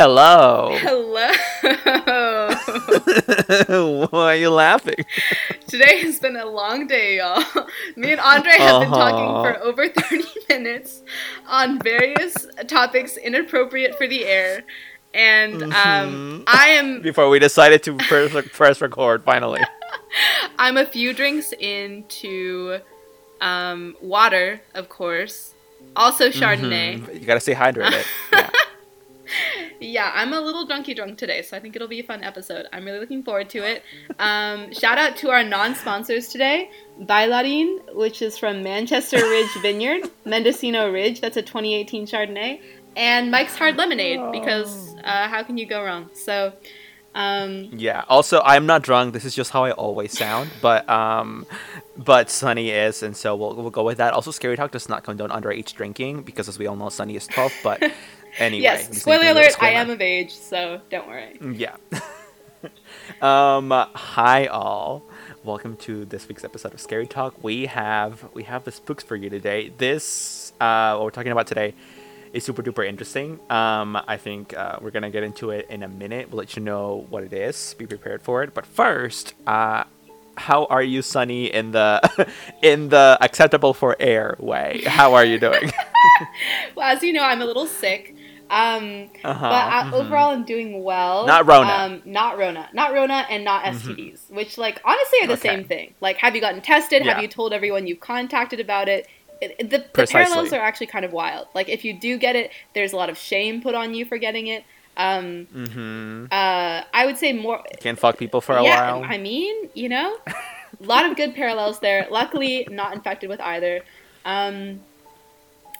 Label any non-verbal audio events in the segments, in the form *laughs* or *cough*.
Hello. Hello. *laughs* Why are you laughing? Today has been a long day, y'all. Me and Andre have been talking Uh-huh. for over 30 *laughs* minutes on various topics inappropriate for the air. And um, Mhm. I am Before we decided to press, press record, finally. *laughs* I'm a few drinks into um, water, of course. Also Chardonnay. Mhm. You gotta stay hydrated. Yeah. Yeah, I'm a little drunky drunk today, so I think it'll be a fun episode. I'm really looking forward to it. Um, shout out to our non-sponsors today, Bailarin, which is from Manchester Ridge *laughs* Vineyard, Mendocino Ridge, that's a 2018 Chardonnay, and Mike's Hard Lemonade, because uh, how can you go wrong? So, um, Yeah. Also, I'm not drunk. This is just how I always sound. But um, but Sunny is, and so we'll we'll go with that. Also, Scary Talk does not condone underage drinking because, as we all know, Sunny is 12. But *laughs* anyway, yes, spoiler to do that alert, I am of age, so don't worry. Yeah. *laughs* um. Hi all. Welcome to this week's episode of Scary Talk. We have we have the spooks for you today. This uh, what we're talking about today is super duper interesting. Um, I think uh, we're gonna get into it in a minute. We'll let you know what it is. Be prepared for it. But first, uh, how are you, Sunny? In the *laughs* in the acceptable for air way. How are you doing? *laughs* Well, as you know, I'm a little sick. Um, Uh-huh, but mhm. overall, I'm doing well. Not Rona. Um, not Rona. Not Rona, and not. STDs, which like honestly are the Okay. same thing. Like, have you gotten tested? Yeah. Have you told everyone you've contacted about it? It- it- the, the parallels are actually kind of wild. Like, if you do get it, there's a lot of shame put on you for getting it. Um, mm-hmm. uh, I would say more. Can't fuck people for a yeah, while. I mean, you know, a *laughs* lot of good parallels there. Luckily, not infected with either. Um,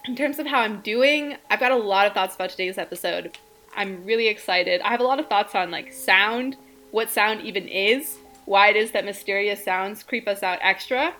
in terms of how I'm doing, I've got a lot of thoughts about today's episode. I'm really excited. I have a lot of thoughts on like sound, what sound even is, why it is that mysterious sounds creep us out extra.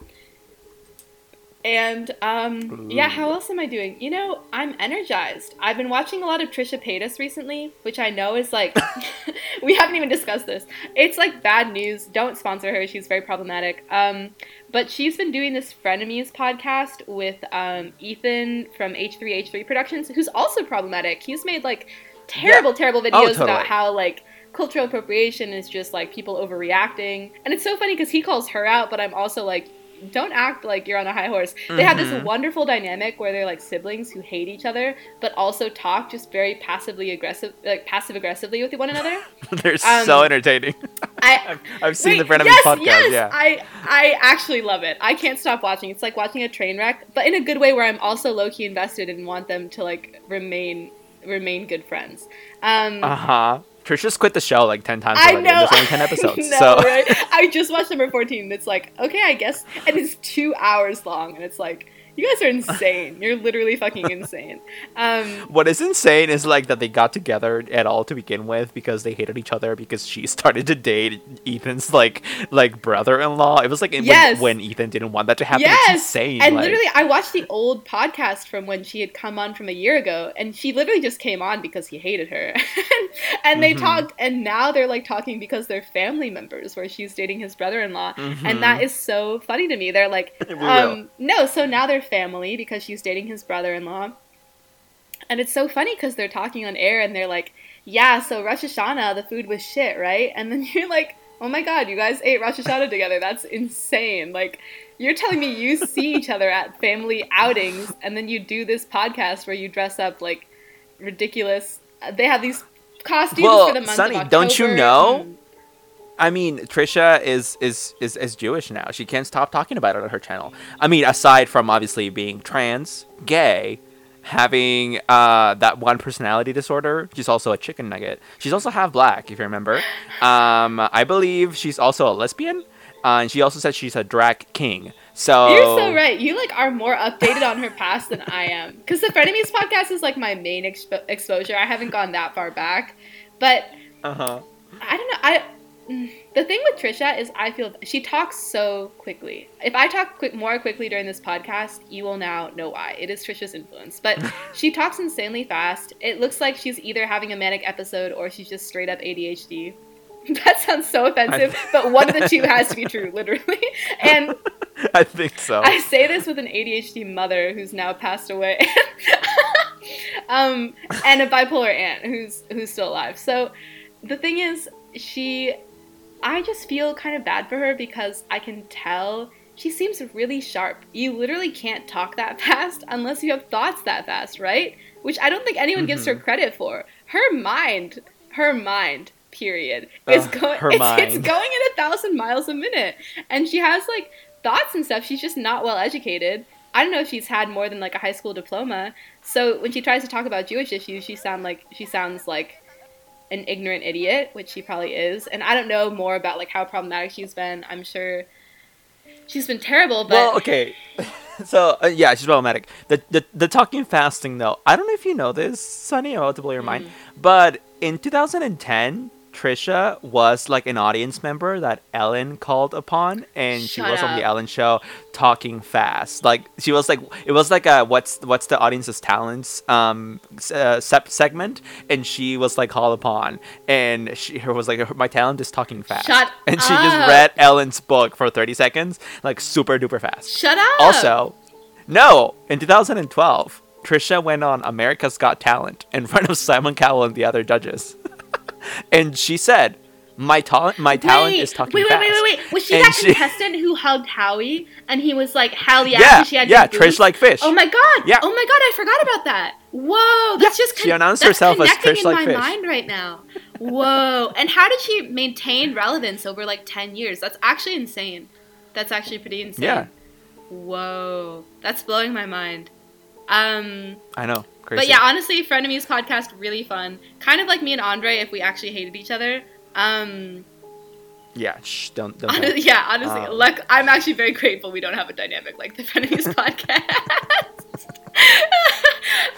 And um, yeah, how else am I doing? You know, I'm energized. I've been watching a lot of Trisha Paytas recently, which I know is like *laughs* we haven't even discussed this. It's like bad news. Don't sponsor her. She's very problematic. Um, but she's been doing this Frenemies podcast with um, Ethan from H3H3 Productions, who's also problematic. He's made like terrible, terrible videos Oh, totally. about how like cultural appropriation is just like people overreacting. And it's so funny because he calls her out, but I'm also like, don't act like you're on a high horse. They have this Mhm. wonderful dynamic where they're like siblings who hate each other, but also talk just very passively aggressive, like passive aggressively with one another. *laughs* They're Um, so entertaining. I *laughs* I've, I've seen Wait, the Frenemies yes, podcast. Yes, yeah. I I actually love it. I can't stop watching. It's like watching a train wreck, but in a good way where I'm also low key invested and want them to like remain remain good friends. Um, Uh huh. Trisha's quit the show like ten times I know. There's only ten *laughs* episodes. No, so right? I just watched number 14. And it's like, okay, I guess. And it's two hours long. And it's like, you guys are insane. You're literally fucking insane. Um, what is insane is like that they got together at all to begin with because they hated each other because she *laughs* started to date Ethan's like like brother-in-law. It was like Yes. when, when Ethan didn't want that to happen. yes. It's insane. And like- literally, I watched the old podcast from when she had come on from a year ago. And she literally just came on because he hated her. *laughs* and they Mhm. talked. And now they're like talking because they're family members where she's dating his brother in law. Mhm. And that is so funny to me. They're like, *laughs* um, no, so now they're family because she's dating his brother-in-law. And it's so funny because they're talking on air and they're like, yeah, so Rosh Hashanah, the food was shit, right? And then *laughs* you're like, oh my god, you guys ate Rosh Hashanah together. That's insane. Like, you're telling me you see each other at family outings and then you do this podcast where you dress up like ridiculous. They have these costumes Well, for the month Sunny, of don't you know? and- I mean, Trisha is, is is is Jewish now. She can't stop talking about it on her channel. I mean, aside from obviously being trans, gay, having uh, that one personality disorder, she's also a chicken nugget. She's also half black, if you remember. Um, I believe she's also a lesbian, uh, and she also said she's a drag king. So You're so right. You like are more updated on her past than I am. Because the Frenemies podcast is like my main expo- exposure. I haven't gone that far back, but Uh huh. I don't know. I *sighs* the thing with Trisha is I feel she talks so quickly. If I talk quick, more quickly during this podcast, you will now know why. It is Trisha's influence. But *laughs* she talks insanely fast. It looks like she's either having a manic episode or she's just straight up ADHD. *laughs* That sounds so offensive, but one of the two has to be *laughs* true, literally. And I think so. I say this with an ADHD mother who's now passed away. um, and a bipolar aunt who's who's still alive. So the thing is, she, I just feel kind of bad for her because I can tell she seems really sharp. You literally can't talk that *laughs* fast unless you have thoughts that fast, right? Which I don't think anyone gives her Mhm. credit for. Her mind, her mind, period, is going. It's, it's going at a thousand miles a minute, and she has like thoughts and stuff. She's just not well educated. I don't know if she's had more than like a high school diploma. So when she tries to talk about Jewish issues, she sound like she sounds like an ignorant idiot, which she probably is. And I don't know more about like how problematic she's been. I'm sure she's been terrible, but well, okay. *laughs* So uh, yeah, she's problematic. The, the the talking fasting though. I don't know if you know this, Sunny. I'm about to blow your mind. Mm. But in 2010, Trisha was like an audience member that Ellen called upon, and she Shut was on the. Ellen show talking fast. Like she was like it was like a what's what's the audience's talents um uh, sep- segment, and she was like called upon, and she her was like my talent is talking fast, Shut and she up. just read Ellen's book for 30 seconds, like super duper fast. shut up. Also, no, in 2012, Trisha went on America's Got Talent in front of Simon Cowell and the other judges. *laughs* and she said, "My talent, my talent wait, is talking wait, wait, fast." wait, wait, wait. Was she And that she- contestant who hugged Howie and he was like, "Hell yeah!" Yeah, she had yeah, Trish like fish. Oh my god! Yeah. Oh my god! I forgot about that. Whoa! That's just she announced that's herself as Trish in like my fish. mind right now. Whoa! and how did she maintain relevance over like ten years? That's actually insane. That's actually pretty insane. Yeah. Whoa! That's blowing my mind. Um. I know, crazy. But yeah, honestly, Frenemies podcast really fun. Kind of like me and Andre if we actually hated each other. Um, yeah, shh, don't, don't. hon- yeah, honestly, Um, like I'm actually very grateful we don't have a dynamic like the Frenemies *laughs* podcast.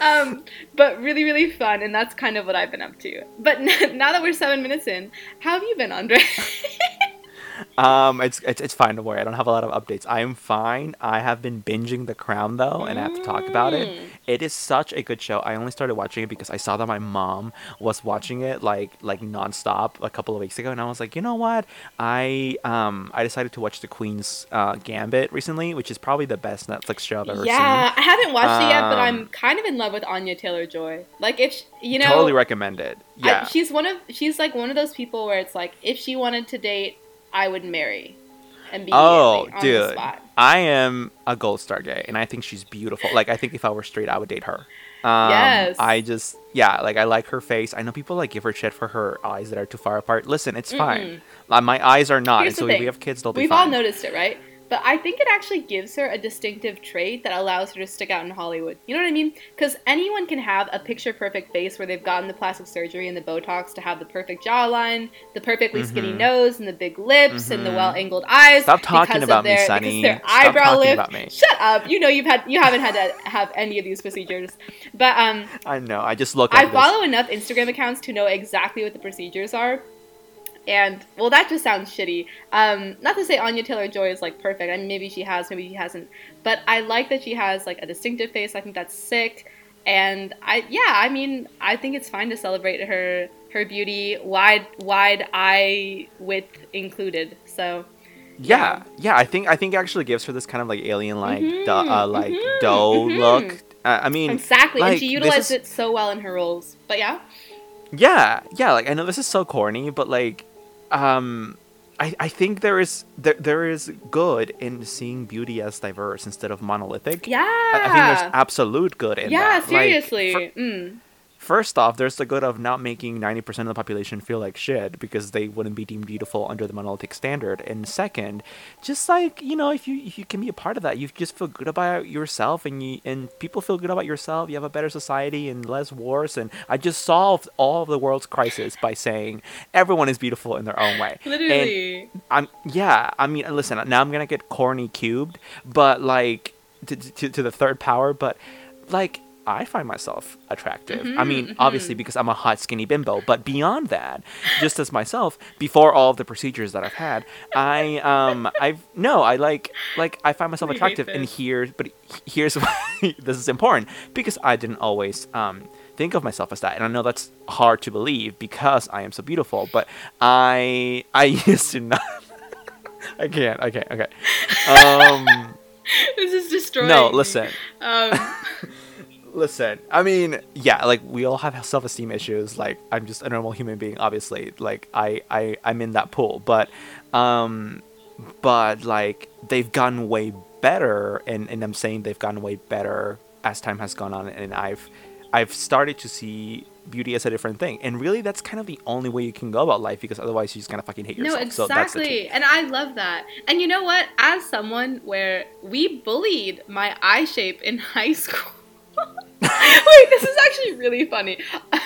*laughs* um, but really, really fun, and that's kind of what I've been up to. But n- *laughs* now that we're seven minutes in, how have you been, Andre? Um, it's, it's it's fine. Don't worry. I don't have a lot of updates. I am fine. I have been binging The Crown though, and I have to talk about it. Mm. It is such a good show. I only started watching it because I saw that my mom was watching it like like nonstop a couple of weeks ago, and I was like, you know what? I um I decided to watch The Queen's uh, Gambit recently, which is probably the best Netflix show I've ever seen. yeah, I haven't watched it yet, but Um, I'm kind of in love with Anya Taylor Joy. Like if sh- you know, totally recommend it. I- Yeah. she's one of she's like one of those people where it's like if she wanted to date, I would marry. Immediately Oh, on the dude. spot. I am a gold star gay, and I think she's beautiful. Like, I think if I were straight, I would date her. Um, Yes. I just, yeah, like, I like her face. I know people, like, give her shit for her eyes that are too far apart. Listen, it's fine. Uh, my eyes are not, Here's and so if we have kids, they'll be We've all noticed it, right? But I think it actually gives her a distinctive trait that allows her to stick out in Hollywood. You know what I mean? Because anyone can have a picture perfect face where they've gotten the plastic surgery and the Botox to have the perfect jawline, the perfectly skinny Mhm. nose, and the big lips, and the Mhm. well angled eyes. Stop talking about me, their, Sunny. Because their Stop eyebrow talking lift. about me. Shut up! You know you've had you haven't had to have any of these procedures. But um, I know. I just look I like this. follow enough Instagram accounts to know exactly what the procedures are. And well, that just sounds shitty. Um, not to say Anya Taylor Joy is like perfect. I mean, maybe she has, maybe she hasn't. But I like that she has like a distinctive face. I think that's sick. And I, yeah, I mean, I think it's fine to celebrate her her beauty, wide wide eye width included. So Yeah, yeah. I think I think it actually gives her this kind of like alien like Mhm, uh, like mhm, dough mhm. look. Uh, I mean, exactly, and she utilized is- it so well in her roles. But yeah, yeah yeah like i know this is so corny but like um I, I think there is there, there is good in seeing beauty as diverse instead of monolithic. yeah, I, I think there's absolute good in yeah, that. Like, seriously. fir- mm. First off, there's the good of not making 90% of the population feel like shit because they wouldn't be deemed beautiful under the monolithic standard. And second, just like, you know, if you if you can be a part of that, you just feel good about yourself and you and people feel good about yourself, you have a better society and less wars and I just solved all of the world's crisis by saying everyone is beautiful in their own way. And Literally. I'm yeah. I mean, listen. Now I'm gonna get corny cubed, but like to, to, to the third power. But like I find myself attractive. I mean, Mhm, obviously mhm. because I'm a hot skinny bimbo. But beyond that, just as myself, before all of the procedures that I've had, I um I've no. I like like I find myself We attractive. And here, but here's *laughs* why this is important because I didn't always um think of myself as that and i know that's hard to believe because i am so beautiful but i i *laughs* used to not *laughs* i can't i can't okay um this is destroying. no listen Um, Listen, I mean, yeah, like we all have self-esteem issues. Like I'm just a normal human being, obviously. Like I, I, I'm in that pool, but, um, but like they've gotten way better, and and I'm saying they've gotten way better as time has gone on, and I've, I've started to see beauty as a different thing, and really that's kind of the only way you can go about life because otherwise you're just gonna fucking hate yourself. No, So exactly. key. and I love that. And you know what? As someone where we bullied my eye shape in *laughs* high school. *laughs* Wait, this is actually really funny. Um,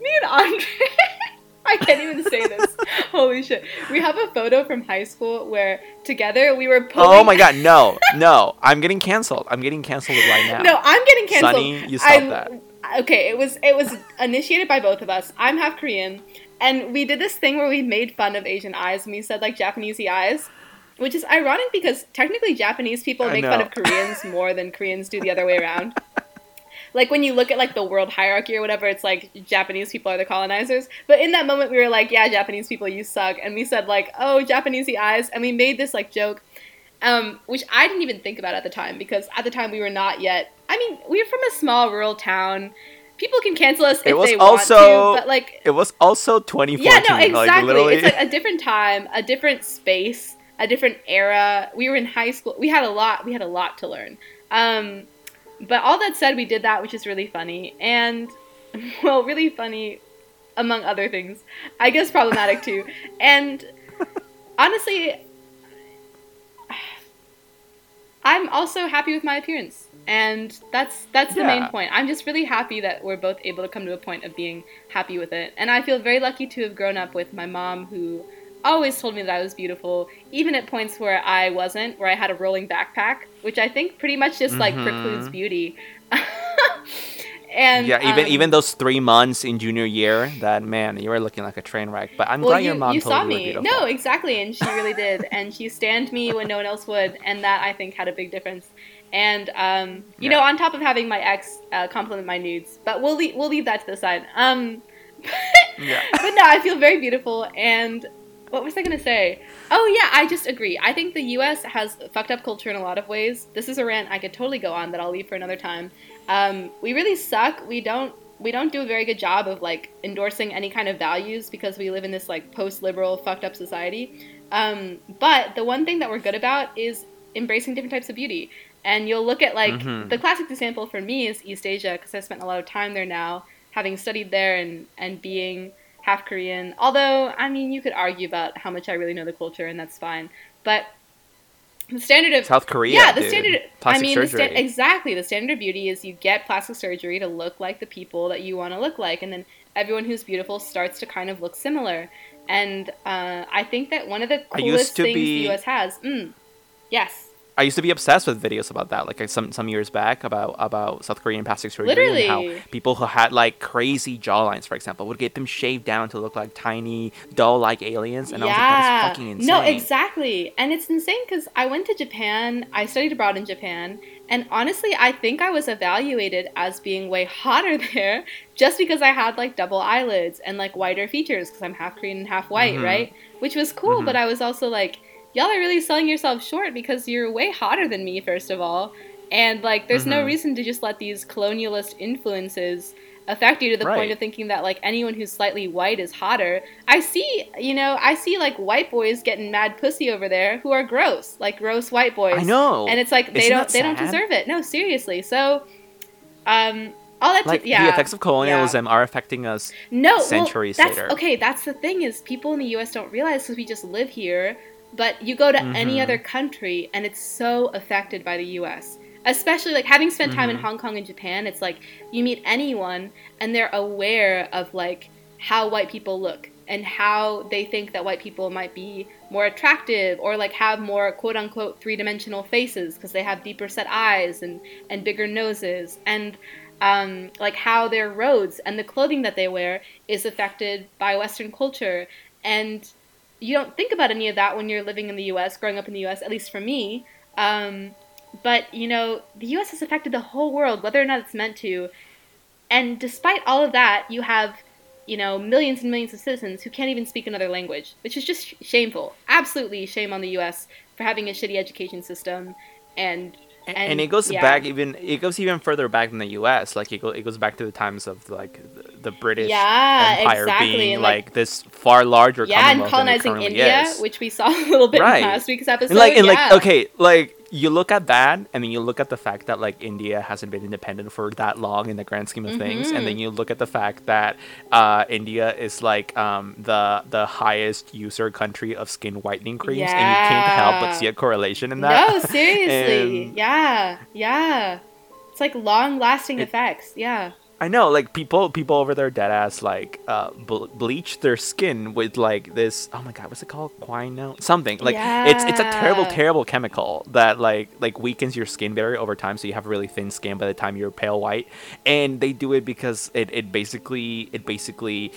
me and Andre. *laughs* I can't even say this. Holy shit. We have a photo from high school where together we were pulling. Oh my god, no, *laughs* no! I'm getting canceled. I'm getting canceled right now. No, I'm getting canceled. Sunny, you stop I- that. Okay, it was it was initiated by both of us. I'm half Korean, and we did this thing where we made fun of Asian eyes, and we said like Japanesey eyes, which is ironic because technically Japanese people I make fun of Koreans more than Koreans do the other way around. Like when you look at like the world hierarchy or whatever, it's like Japanese people are the colonizers. But in that moment, we were like, "Yeah, Japanese people, you suck," and we said like, "Oh, Japanesey eyes," and we made this like joke um, which I didn't even think about at the time because at the time we were not yet. I mean, we were from a small rural town. People can cancel us if was they also- want to, but like, It was also 2014. yeah, no, exactly. Like literally. it's like a *laughs* different time, a different space, a different era. We were in high school. We had a lot. We had a lot to learn. Um, but all that said, we did that, which is really funny, and *laughs* well, really funny, among other things. I guess problematic too. *laughs* And honestly, I'm also happy with my appearance, and that's that's the main point. I'm just really happy that we're both able to come to a point of being happy with it, and I feel very lucky to have grown up with my mom who always told me that I was beautiful, even at points where I wasn't, where I had a rolling backpack, which I think pretty much just like Mhm. precludes beauty. *laughs* and yeah, even um, even those three months in junior year, that man, you were looking like a train wreck. But I'm well, glad you, your mom you told saw you me. beautiful. No, exactly, and she really did, and she stand me when no one else would, and that I think had a big difference. And um, you know, on top of having my ex uh, compliment my nudes, but we'll leave, we'll leave that to the side. Um, *laughs* Yeah. but no, I feel very beautiful. And what was I gonna say? Oh yeah, I just agree. I think the U.S. has fucked up culture in a lot of ways. This is a rant I could totally go on that I'll leave for another time. Um, we really suck. We don't we don't do a very good job of like endorsing any kind of values because we live in this like post-liberal fucked up society. Um, but the one thing that we're good about is embracing different types of beauty. And you'll look at like Mhm. the classic example for me is East Asia because I spent a lot of time there now, having studied there and and being half Korean. Although I mean, you could argue about how much I really know the culture, and that's fine. But the standard of South Korea. yeah, the dude. standard. Plastic I mean, the sta- exactly. The standard of beauty is you get plastic surgery to look like the people that you want to look like, and then everyone who's beautiful starts to kind of look similar. And uh, I think that one of the coolest things be- the U.S. has. Mm, yes. I used to be obsessed with videos about that, like some some years back about about South Korean plastic surgery and how people who had like crazy jawlines, for example, would get them shaved down to look like tiny doll-like aliens, and I was like, that is fucking insane. No, exactly. And it's insane because I went to Japan, I studied abroad in Japan, and honestly, I think I was evaluated as being way hotter *laughs* there just because I had like double eyelids and like whiter features because I'm half Korean and half white, Mhm. right? Which was cool, Mhm. but I was also like, y'all are really selling yourself short because you're way hotter than me, first of all. And like, there's no Mhm. reason to just let these colonialist influences affect you to the Right. point of thinking that like anyone who's slightly white is hotter. I see, you know, I see like white boys getting mad pussy over there who are gross, like gross white boys. I know. And it's like they Isn't don't they don't deserve it. No, seriously. So um all that like yeah. the effects of colonialism are affecting us. No, centuries well, that's, later. Okay, that's the thing is people in the U.S. don't realize because we just live here. But you go to any Mhm. other country and it's so affected by the U.S. Especially like having spent time in Mhm. Hong Kong and Japan, it's like you meet anyone and they're aware of like how white people look and how they think that white people might be more attractive or like have more quote unquote three dimensional faces because they have deeper set eyes and and bigger noses and um, like how their roads and the clothing that they wear is affected by Western culture. And you don't think about any of that when you're living in the US, growing up in the US, at least for me. Um, but, you know, the US has affected the whole world, whether or not it's meant to. And despite all of that, you have, you know, millions and millions of citizens who can't even speak another language, which is just shameful. Absolutely shame on the US for having a shitty education system and and, And- it goes yeah. back even it goes even further back than the U.S. Like it, go, it goes back to the times of like the, the British Yeah, Empire exactly, being like, like- this far larger yeah, and Commonwealth than it colonizing India, is. which we saw *laughs* a little bit Right. in last week's episode. and like and yeah. like okay like you look at that and then you look at the fact that like india hasn't been independent for that long in the grand scheme of things and Mm-hmm. then you look at the fact that uh, india is like um, the the highest user country of skin whitening creams and you can't help but see a correlation in that No, *laughs* seriously. And- yeah, yeah. It's like long lasting It- effects. Yeah. I know, like people, people over there, dead ass, like uh, ble- bleach their skin with like this. Oh my god, what's it called? Quinone, something. Like it's it's a terrible, terrible chemical that like like weakens your skin barrier over time, so you have really thin skin by the time you're pale white. And they do it because it, it basically it basically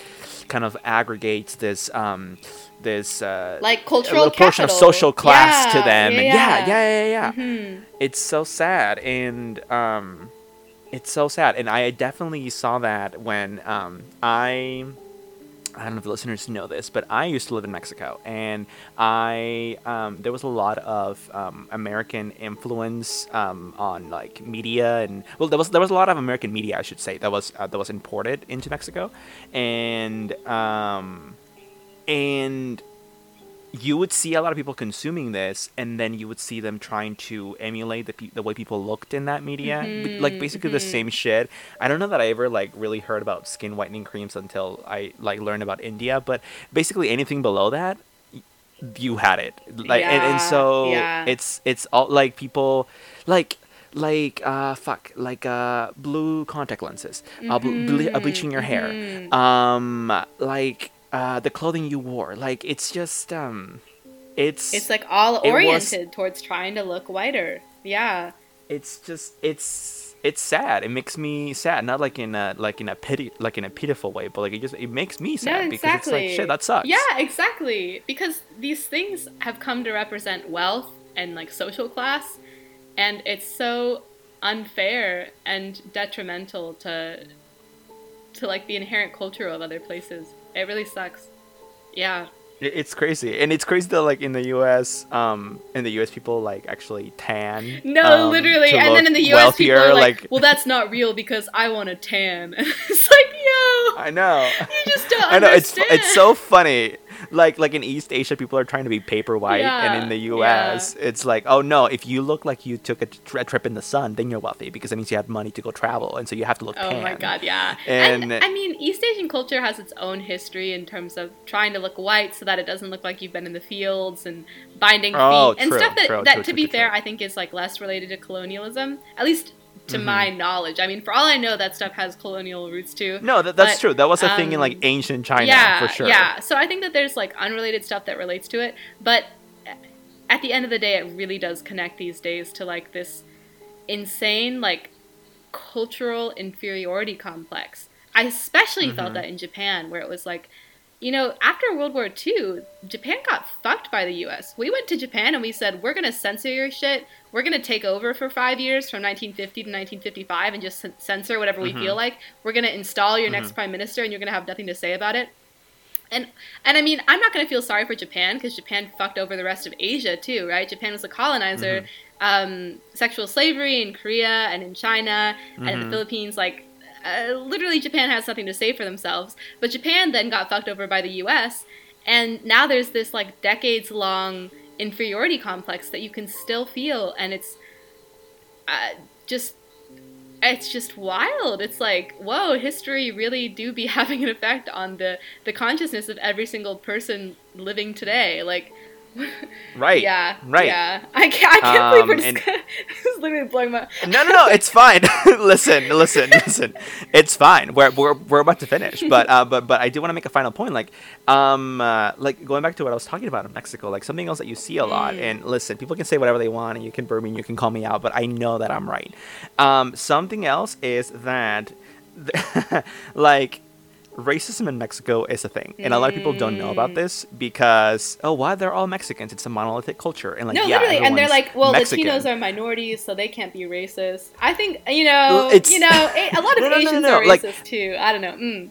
kind of aggregates this um this uh Like cultural portion of social class to them. yeah, and yeah, yeah. yeah, yeah, yeah Mhm. it's so sad and um it's so sad and i definitely saw that when um i I don't know if the listeners know this, but I used to live in Mexico, and I um, there was a lot of um, American influence um, on like media, and well, there was there was a lot of American media, I should say, that was uh, that was imported into Mexico, and um, and you would see a lot of people consuming this, and then you would see them trying to emulate the pe- the way people looked in that media, B- like basically the mhm. same shit. I don't know that I ever like really heard about skin whitening creams until I like learned about India, but basically anything below that, y- you had it. Like and, and so yeah. it's it's all like people like like uh fuck like uh blue contact lenses uh, ble- ble- uh, bleaching your hair mhm. um like uh the clothing you wore like it's just um it's It's like all it was- oriented towards trying to look whiter. Yeah. it's just it's it's sad it makes me sad not like in a like in a pity like in a pitiful way but like it just it makes me sad no, because it's like shit that sucks Yeah, exactly. Because these things have come to represent wealth and like social class, and it's so unfair and detrimental to to like the inherent culture of other places. It really sucks. Yeah. It's crazy and it's crazy that like in the us um in the us people like actually tan No, um, literally. And then in the US, people are like, well, that's not real because I want a tan. *laughs* it's like, yo, i know you just don't *laughs* I know it's it's so funny. *laughs* Like like in East Asia, people are trying to be paper white, and in the U.S., it's like, oh no, if you look like you took a, tri- a trip in the sun, then you're wealthy because that means you have money to go travel, and so you have to look Oh tan. my god, yeah. And- And, I mean, East Asian culture has its own history in terms of trying to look white so that it doesn't look like you've been in the fields and binding oh, feet Oh, and stuff that, true, that true, to true, be true, fair, true. I think is like less related to colonialism. At least to Mhm. my knowledge. I mean, for all I know, that stuff has colonial roots too. No, that, that's But, true. That was a thing in like um, ancient China yeah, for sure. Yeah. So I think that there's like unrelated stuff that relates to it, but at the end of the day, it really does connect these days to like this insane like cultural inferiority complex. I especially felt Mhm. that in Japan, where it was like, you know, after World War II, Japan got fucked by the U.S. We went to Japan and we said, we're gonna censor your shit. We're gonna take over for five years from 1950 to 1955 and just censor whatever we Mhm. feel like. We're gonna install your Mhm. next prime minister and you're gonna have nothing to say about it. And and I mean, I'm not gonna feel sorry for Japan because Japan fucked over the rest of Asia too, right? Japan was a colonizer. Um, sexual slavery in Korea and in China and in the Mhm. Philippines, like uh, literally, Japan has something to say for themselves. But Japan then got fucked over by the U.S. And now there's this like decades long inferiority complex that you can still feel, and it's uh, just it's just wild. It's like, whoa, history really do be *laughs* having an effect on the the consciousness of every single person living today. Like, *laughs* Right. yeah, Right. yeah. I can't, I can't believe we're Um, just and- gonna, *laughs* literally blowing my. No, no, no. It's fine. *laughs* listen, listen, listen. It's fine. We're, we're, we're about to finish, but uh, but but I do want to make a final point. Like, um, uh, like going back to what I was talking about in Mexico, like something else that you see a lot. Mm. And listen, people can say whatever they want, and you can burn me, and you can call me out, but I know that I'm right. Um, something else is that, like. Racism in Mexico is a thing, and a lot of people don't know about this because oh, why they're all Mexicans? It's a monolithic culture, and like no, yeah, literally, and they're like, well, Mexican. Latinos are minorities, so they can't be racist. I think you know, It's- you know, a, lot of *laughs* No, no, Asians no, are like- racist too. I don't know. Mm.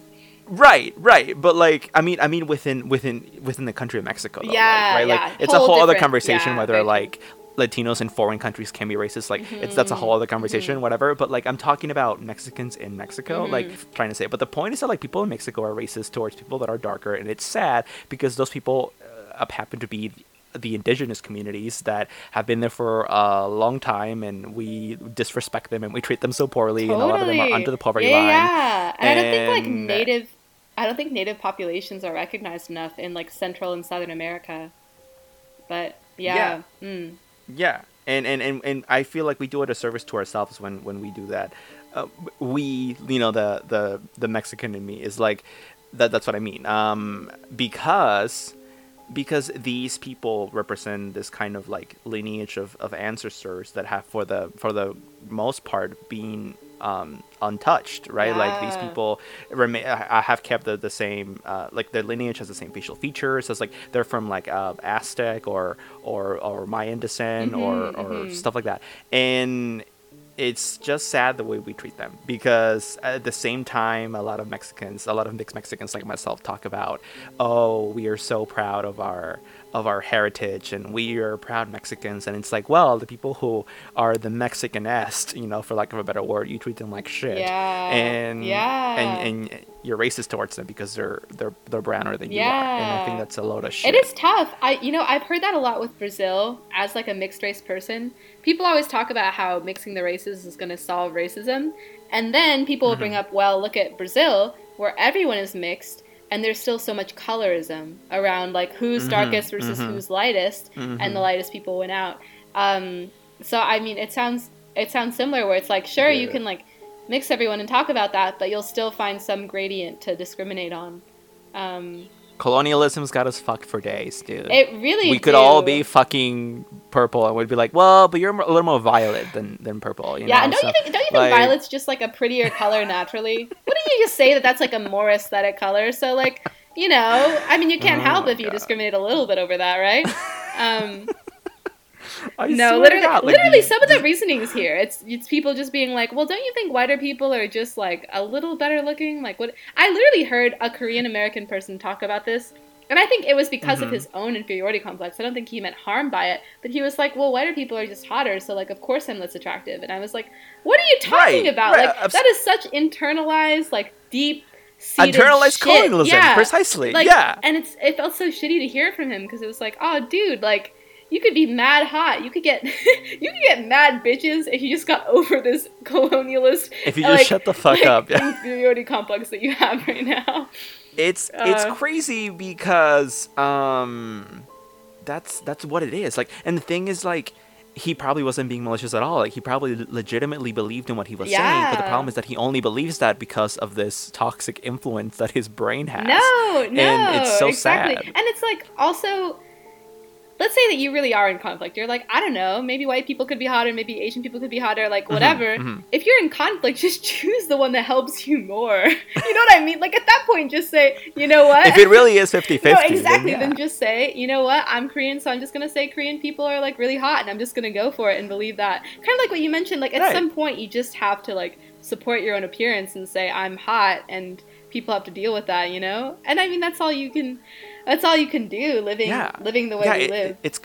Right, right, but like I mean, I mean within within within the country of Mexico, though, Yeah, like, right? yeah, Like it's a whole whole other conversation yeah, whether true. like Latinos in foreign countries can be racist. Like it's that's a whole other conversation, whatever. But like I'm talking about Mexicans in Mexico, like trying to say. But the point is that like people in Mexico are racist towards people that are darker, and it's sad because those people uh, happen to be the indigenous communities that have been there for a long time and we disrespect them and we treat them so poorly and a lot of them are under the poverty yeah, line Yeah, and, I don't think like native, I don't think native populations are recognized enough in like Central and Southern America. But yeah, Mm. Yeah, and, and, and, and I feel like we do it a service to ourselves when, when we do that. Uh, we, you know, the, the the Mexican in me is like that. That's what I mean. Um, because because these people represent this kind of like lineage of, of ancestors that have for the for the most part been um, untouched, right? Like these people remain I have kept the, the same uh, like their lineage has the same facial features as like they're from like uh, Aztec or or or Mayan descent or Mhm, or mhm. stuff like that, and it's just sad the way we treat them because at the same time a lot of mexicans a lot of mixed mexicans like myself talk about oh we are so proud of our of our heritage and we are proud mexicans. And it's like well the people who are the mexicanest you know for lack of a better word you treat them like shit. Yeah, and yeah. and and you're racist towards them because they're they're they're browner than you are and i think that's a load of shit It is tough. I you know I've heard that a lot with Brazil as like a mixed race person. People always talk about how mixing the races is going to solve racism, and then people will bring Mm-hmm. up, well, look at Brazil where everyone is mixed and there's still so much colorism around like who's Mhm, darkest versus mhm. who's lightest, and the Mhm. lightest people went out. Um, so I mean, it sounds it sounds similar where it's like sure you can like mix everyone and talk about that, but you'll still find some gradient to discriminate on. Um, colonialism's got us fucked for days dude it really we could all be fucking purple and we'd be like, well, but you're a little more violet than than purple. You yeah, know? and don't So, you think don't you think like- violet's just like a prettier color naturally? Wouldn't you just say that that's like a more aesthetic color? So like, you know, I mean, you can't Oh help if you discriminate a little bit over that, right? Um, I no, literally, God, like, literally, some of the reasonings here, it's it's people just being like, well, don't you think whiter people are just like a little better looking? Like what? I literally heard a Korean American person talk about this. And I think it was because of Mhm. his own inferiority complex. I don't think he meant harm by it, but he was like, "Well, whiter people are just hotter, so like, of course I'm less attractive." And I was like, "What are you talking Right, about? right, Like, that is such internalized, like, deep." seated internalized shit. colonialism, Yeah. precisely. Like, yeah. and it's it felt so shitty to hear from him because it was like, oh, dude, like you could be mad hot, you could get *laughs* you could get mad bitches if you just got *laughs* over this colonialist. If you just like- shut the fuck like, up. Yeah. inferiority complex that you have right now. It's it's Uh, crazy because um that's that's what it is. Like and the thing is like he probably wasn't being malicious at all. Like he probably legitimately believed in what he was saying, but the problem is that he only believes that because of this toxic influence that his brain has. No, no, And it's so exactly. sad. And it's like also, let's say that you really are in conflict. You're like, I don't know, maybe white people could be hotter, maybe Asian people could be hotter, like whatever. mhm. If you're in conflict, *laughs* just choose the one that helps you more. *laughs* you know what I mean? Like at that point, just say, you know what? If it really is 50-50, *laughs* no, then exactly. yeah. Then just say, you know what? I'm Korean, so I'm just gonna say Korean people are like really hot, and I'm just gonna go for it and believe that. Kind of like what you mentioned. Like at Right. some point, you just have to like support your own appearance and say I'm hot, and people have to deal with that, you know. And I mean, that's all you can. That's all you can do living Yeah. living the way yeah, we it- live. it's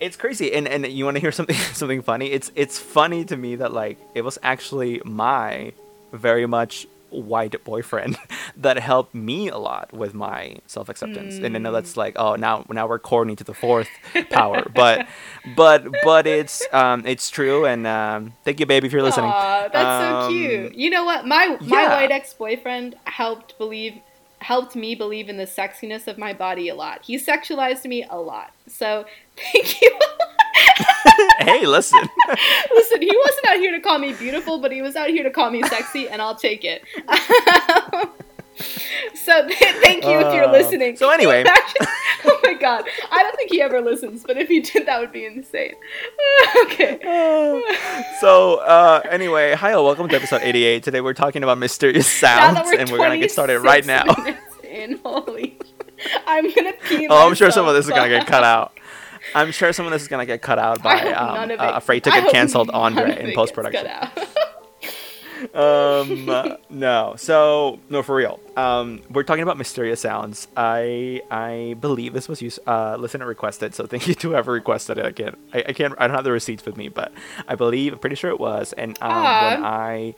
it's crazy and and you want to hear *laughs* something something funny it's it's funny to me that like it was actually my very much white boyfriend *laughs* that helped me a lot with my self-acceptance and i know Mm. that's like oh now now we're corny to the fourth power *laughs* but but but it's um it's true and um thank you baby if you're listening Aw, that's so Um, cute. You know what? My my yeah. white ex boyfriend helped believe helped me believe in the sexiness of my body a lot. He sexualized me a lot. So *laughs* thank you. *laughs* hey listen *laughs* Listen, he wasn't out here to call me beautiful, but he was out here to call me sexy, and I'll take it. *laughs* so th- *laughs* thank you if you're Uh, listening. so anyway. *laughs* Oh my god, I don't think he ever listens, but if he did, that would be insane. okay. *sighs* so uh anyway hi welcome to episode 88 today we're talking about mysterious sounds we're and we're gonna get started right now In, holy, I'm gonna pee. Oh, I'm sure some of this is gonna get cut out. I'm sure some of this is gonna get cut out by um, uh, afraid to get canceled Andre in post production. Um, uh, no. So no, for real. Um, we're talking about mysterious sounds. I I believe this was used, uh, listener requested. So thank you to whoever requested it. Again, I, I can't. I don't have the receipts with me, but I believe. I'm pretty sure it was. And um, when I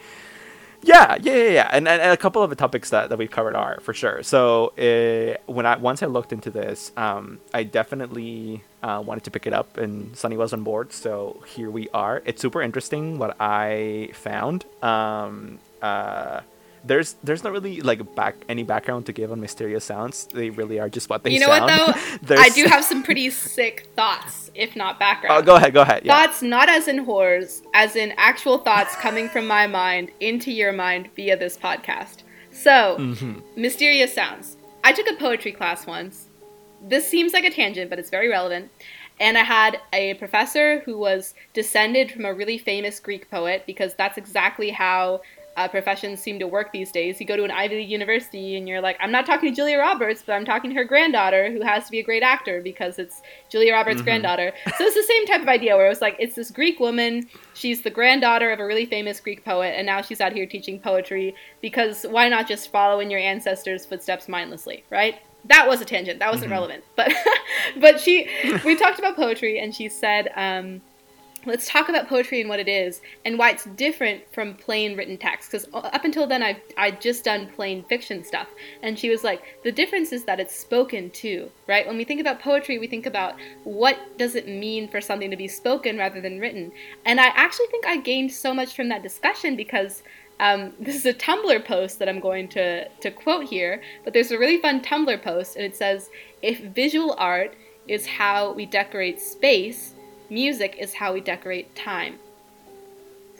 yeah, yeah, yeah, yeah. And, and, and, a couple of the topics that, that we've covered are for sure. So uh, when I once I looked into this, um, I definitely uh, wanted to pick it up, and Sunny was on board. So here we are. It's super interesting what I found. Um, uh, there's there's not really like back any background to give on mysterious sounds. They really are just what they. Sound. You know sound. what though? *laughs* I do have some pretty sick thoughts, if not background. Oh, go ahead, go ahead. Yeah. Thoughts not as in horrors, as in actual thoughts coming from my mind into your mind via this podcast. So, mm-hmm. mysterious sounds. I took a poetry class once. This seems like a tangent, but it's very relevant. And I had a professor who was descended from a really famous Greek poet because that's exactly how uh, professions seem to work these days. You go to an Ivy League university and you're like, I'm not talking to Julia Roberts, but I'm talking to her granddaughter who has to be a great actor because it's Julia Roberts' mm-hmm. granddaughter. So it's the same type of idea where it was like, it's this Greek woman, she's the granddaughter of a really famous Greek poet, and now she's out here teaching poetry because why not just follow in your ancestors' footsteps mindlessly, right? That was a tangent. That wasn't mm-hmm. relevant. *laughs* But but she we talked about poetry and she said um, let's talk about poetry and what it is and why it's different from plain written text because up until then i've i'd just done plain fiction stuff. And she was like the difference is that it's spoken too right? When we think about poetry we think about what does it mean for something to be spoken rather than written. And i actually think i gained so much from that discussion because um, *laughs* this is a Tumblr post that I'm going to, to quote here, but there's a really fun Tumblr post, and it says, If visual art is how we decorate space, music is how we decorate time.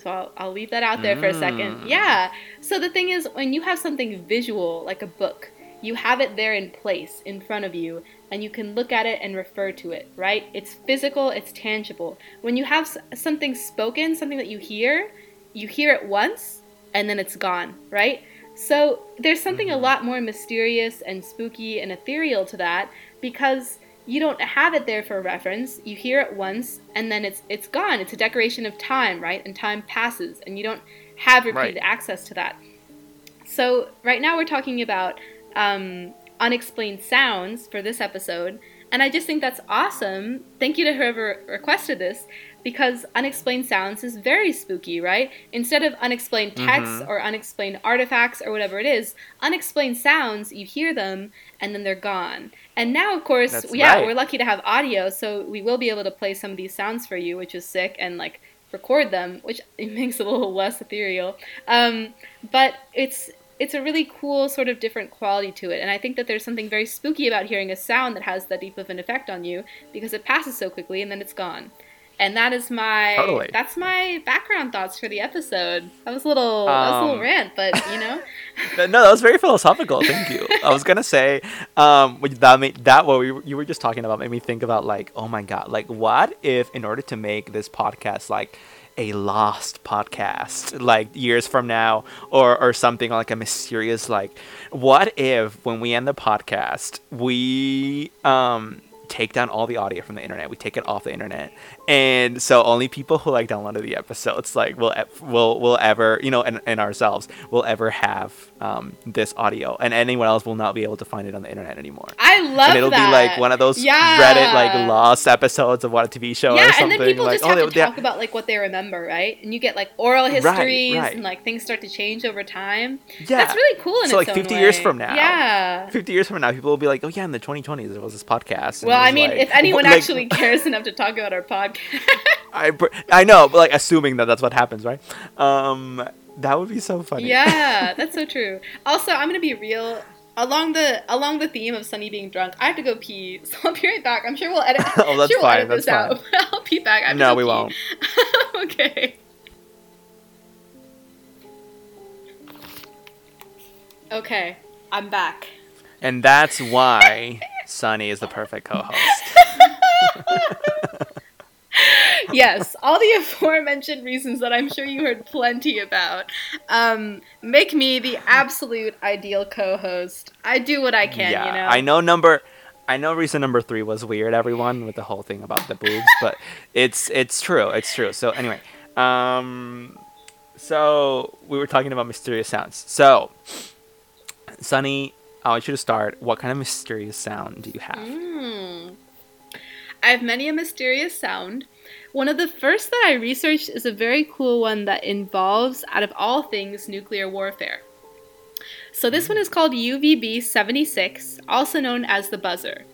So I'll, I'll leave that out there mm. for a second. Mm. Yeah. So the thing is, when you have something visual, like a book, you have it there in place in front of you, and you can look at it and refer to it, right? It's physical, it's tangible. When you have something spoken, something that you hear, you hear it once, and then it's gone, right? So there's something a mm-hmm. lot more mysterious and spooky and ethereal to that because you don't have it there for reference. You hear it once and then it's it's gone. It's a decoration of time, right? And time passes and you don't have repeated right. access to that. So right now we're talking about um, unexplained sounds for this episode, and I just think that's awesome. Thank you to whoever requested this because unexplained sounds is very spooky, right? Instead of unexplained texts mm-hmm. or unexplained artifacts or whatever it is, unexplained sounds, you hear them and then they're gone. And now, of course, That's yeah, right. we're lucky to have audio, so we will be able to play some of these sounds for you, which is sick, and like record them, which *laughs* makes it a little less ethereal. Um, but it's it's a really cool sort of different quality to it, and I think that there's something very spooky about hearing a sound that has that deep of an effect on you because it passes so quickly and then it's gone. And that is my totally. that's my background thoughts for the episode. That was a little um, that was a little um, rant, but you know. *laughs* no, that was very philosophical. Thank you. I was gonna say um, that made that what we, you were just talking about made me think about like, oh my god, like what if in order to make this podcast like a lost podcast like years from now or or something like a mysterious like what if when we end the podcast we um take down all the audio from the internet. We take it off the internet, and so only people who like downloaded the episodes like will will will ever you know and, and ourselves will ever have um, this audio, and anyone else will not be able to find it on the internet anymore. I love and it'll that. be like one of those yeah. Reddit like lost episodes of what a TV show yeah, or something. and then people like, just have oh, to talk about like what they remember, right? And you get like oral histories right, right. and like things start to change over time. Yeah, that's really cool. in so like fifty years from now, yeah, fifty years from now, people will be like, oh yeah, in the 2020s there was this podcast. Well, I mean, like, if anyone *laughs* like, actually cares enough to talk about our podcast. *laughs* I I know, but like assuming that that's what happens, right? Um, that would be so funny. Yeah, *laughs* that's so true. Also, I'm gonna be real. Along the along the theme of Sunny being drunk, I have to go pee, *laughs* so I'll be right back. I'm sure we'll edit. oh, that's sure fine. We'll edit that's this fine. Out. I'll pee back. no, we pee. won't. okay. Okay, I'm back. And that's why Sunny is the perfect co-host. Yes, all the *laughs* aforementioned reasons that I'm sure you heard plenty about um, make me the absolute ideal co-host. I do what I can, yeah, you know. I know number. I know reason number three was weird, everyone, with the whole thing about the boobs, but it's it's true, it's true. So anyway, um, So we were talking about mysterious sounds. So, Sunny, I want you to start. What kind of mysterious sound do you have? Mm. I have many a mysterious sound. One of the first that I researched is a very cool one that involves, out of all things, nuclear warfare. So this one is called UVB 76, also known as the buzzer.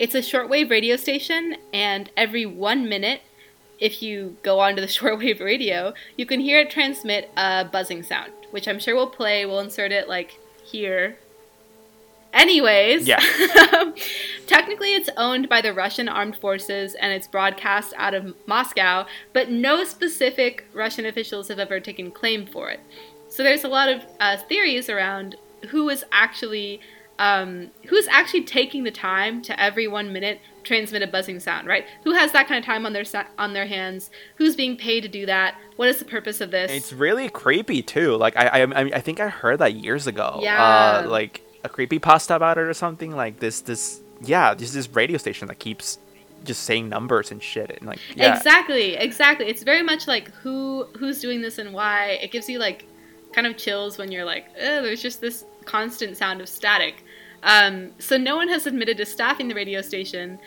It's a shortwave radio station, and every one minute, if you go onto the *laughs* shortwave radio, you can hear it transmit a buzzing sound, which I'm sure we'll play. We'll insert it like here. Anyways, Yeah. *laughs* technically it's owned by the Russian armed forces and it's broadcast out of Moscow, but no specific Russian officials have ever taken claim for it. So there's a lot of uh, theories around who is actually um, who's actually taking the time to every one minute transmit a buzzing sound, right? Who has that kind of time on their on their hands? Who's being paid to do that? What is the purpose of this? It's really creepy too. Like I, I, I- I think I heard that years ago. Yeah. Uh, like a creepy pasta about it or something. Like this, this, yeah, there's this radio station that keeps just saying numbers and shit and like yeah. Exactly, exactly. It's very much like who who's doing this and why. It gives you like kind of chills when you're like, oh, there's just this constant sound of static. Um, so no one has admitted to staffing the radio station,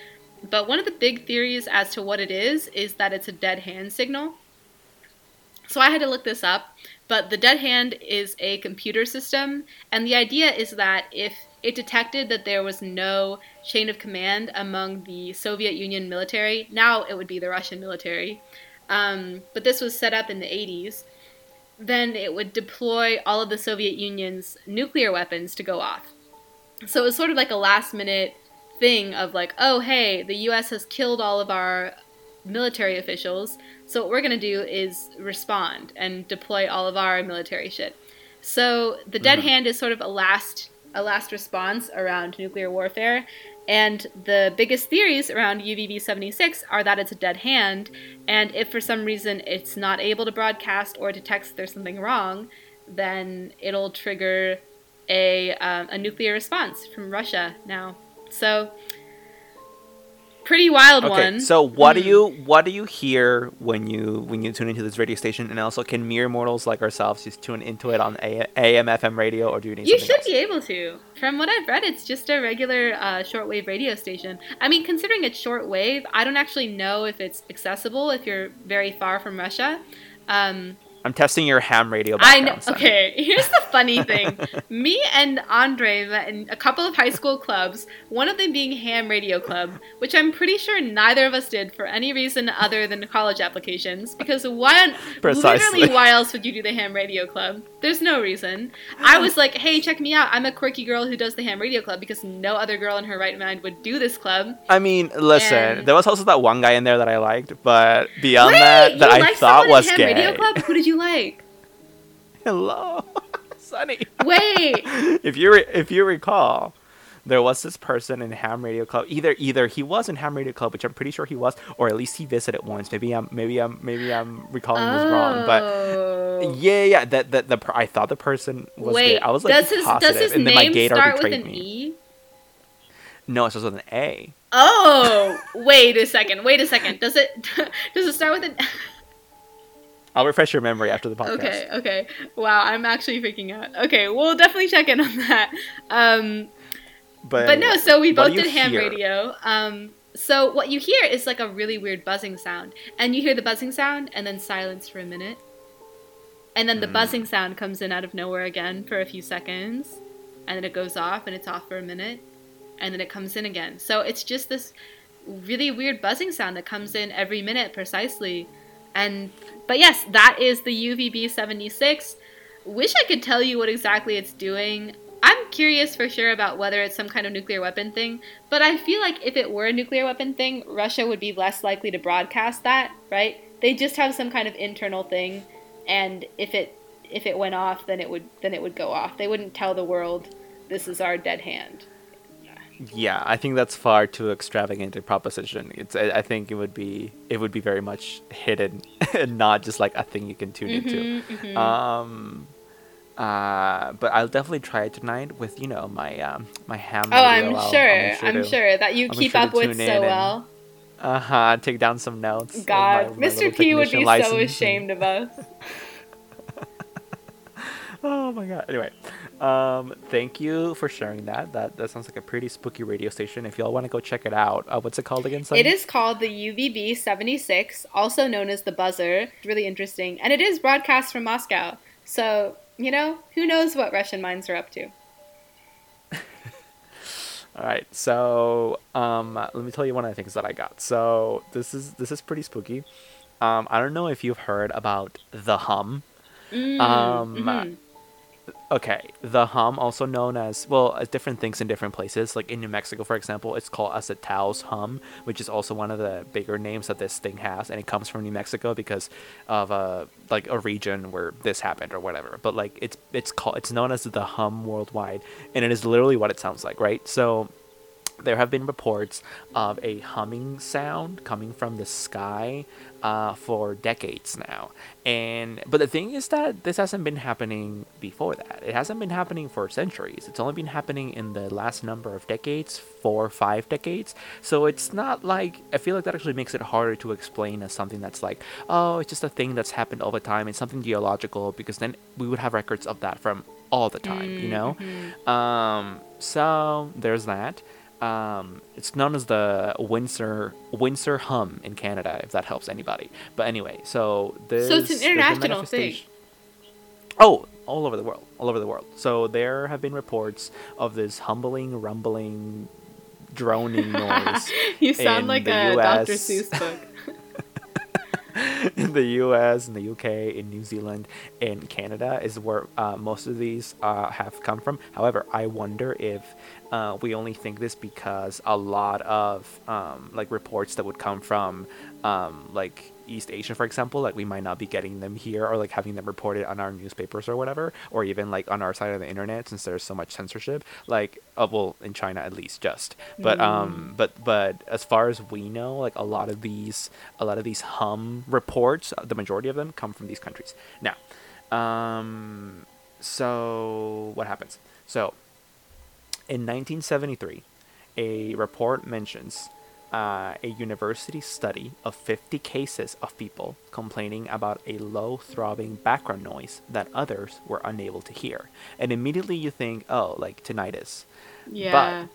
but one of the big theories as to what it is is that it's a dead hand signal. So I had to look this up, but the dead hand is a computer system, and the idea is that if it detected that there was no chain of command among the Soviet Union military, now it would be the Russian military, um, but this was set up in the 80s, then it would deploy all of the Soviet Union's nuclear weapons to go off. So it was sort of like a last minute thing of like, oh, hey, the US has killed all of our military officials. So what we're going to do is respond and deploy all of our military shit. So the dead Mhm. hand is sort of a last a last response around nuclear warfare. And the biggest theories around UVB 76 are that it's a dead hand, and if for some reason it's not able to broadcast or detects there's something wrong, then it'll trigger a, um, a nuclear response from Russia now. So, pretty wild Okay, one. so what do Mhm. you what do you hear when you when you tune into this radio station? And also, can mere mortals like ourselves just tune into it on A- AM FM radio, or do you need You should else? be able to. From what I've read, it's just a regular uh, shortwave radio station. I mean, considering it's shortwave, I don't actually know if it's accessible if you're very far from Russia. Um, I'm testing your ham radio. I know. Okay, *laughs* here's the funny *laughs* thing. Me and Andre met in a couple of high school clubs, one of them being Ham Radio Club, which I'm pretty sure neither of us did for any reason other than college applications. Because why Precisely. literally why else would you do the Ham Radio Club? There's no reason. I was like, hey, check me out. I'm a quirky girl who does the Ham Radio Club because no other girl in her right mind would do this club. I mean, listen, And- there was also that one guy in there that I liked, but beyond Wait, that, that I thought was Ham gay. Radio Club? Who did you like? Hello, *laughs* Sunny. Wait. *laughs* if you re- if you recall, there was this person in Ham Radio Club. Either either he was in Ham Radio Club, which I'm pretty sure he was, or at least he visited once. Maybe I'm maybe I'm maybe I'm recalling this wrong, but. Oh. Yeah, yeah, that that the I thought the person was Wait, gay. I was like does his positive, does his and then my name gaydar start with an me. E? No, it starts with an A. Oh, wait a second. Wait a second. Does it *laughs* does it start with an I'll refresh your memory after the podcast. Okay, okay. Wow, I'm actually freaking out. Okay, we'll definitely check in on that. Um But, but no, so we both did ham hear? radio. Um so what you hear is like a really weird buzzing sound. And you hear the buzzing sound and then silence for a minute. And then the Mm. buzzing sound comes in out of nowhere again for a few seconds. And then it goes off and it's off for a minute. And then it comes in again. So it's just this really weird buzzing sound that comes in every minute precisely. And but yes, that is the UVB 76. Wish I could tell you what exactly it's doing. I'm curious for sure about whether it's some kind of nuclear weapon thing, but I feel like if it were a nuclear weapon thing, Russia would be less likely to broadcast that, right? They just have some kind of internal thing and if it if it went off, then it would then it would go off. They wouldn't tell the world this is our dead hand. Yeah, I think that's far too extravagant a proposition. It's I, I think it would be it would be very much hidden *laughs* and not just like a thing you can tune into. Mhm, mhm. Um, uh, but I'll definitely try it tonight with you know my um my ham. oh. I'm I'll- I'll sure. I'm sure that you I'll keep sure up with so well. Uh huh. Take down some notes. God, my- my Mr. P would be so ashamed of us. *laughs* *laughs* oh my god. Anyway, um, thank you for sharing that. That that sounds like a pretty spooky radio station. If y'all want to go check it out, uh, what's it called again? Sunny? It is called the UVB 76, also known as the Buzzer. It's really interesting. And it is broadcast from Moscow. So, you know, who knows what Russian minds are up to. *laughs* All right, so um, let me tell you one of the things that I got. So this is this is pretty spooky. Um, I don't know if you've heard about the hum. Mm, Um, mhm. Okay, the hum, also known as well, as different things in different places. Like in New Mexico, for example, it's called Acetao's hum, which is also one of the bigger names that this thing has, and it comes from New Mexico because of a like a region where this happened or whatever. But like it's it's called it's known as the hum worldwide, and it is literally what it sounds like, right? So there have been reports of a humming sound coming from the sky uh, for decades now. And but the thing is that this hasn't been happening before that. It hasn't been happening for centuries. It's only been happening in the last number of decades four or five decades. So it's not like i feel like that actually makes it harder to explain as something that's like oh it's just a thing that's happened all the time. It's something geological because then we would have records of that from all the time you know? um, so there's that. Um, it's known as the Windsor Windsor hum in Canada, if that helps anybody. But anyway, so there's So it's an international thing. Oh, all over the world, all over the world. So there have been reports of this humbling, rumbling, droning *laughs* noise you sound like a Dr. Seuss book. *laughs* *laughs* in the U.S., in the U.K., in New Zealand, in Canada is where uh, most of these uh, have come from. However, I wonder if uh, we only think this because a lot of um, like reports that would come from um, like East Asia, for example, like we might not be getting them here or like having them reported on our newspapers or whatever, or even like on our side of the internet since there's so much censorship. Like, uh, well, in China at least, just. But um, but but as far as we know, like a lot of these, a lot of these hum reports, uh, the majority of them come from these countries. Now, um, so what happens? So in 1973, a report mentions uh, a university study of 50 cases of people complaining about a low throbbing background noise that others were unable to hear. And immediately you think, oh, like tinnitus. Yeah. But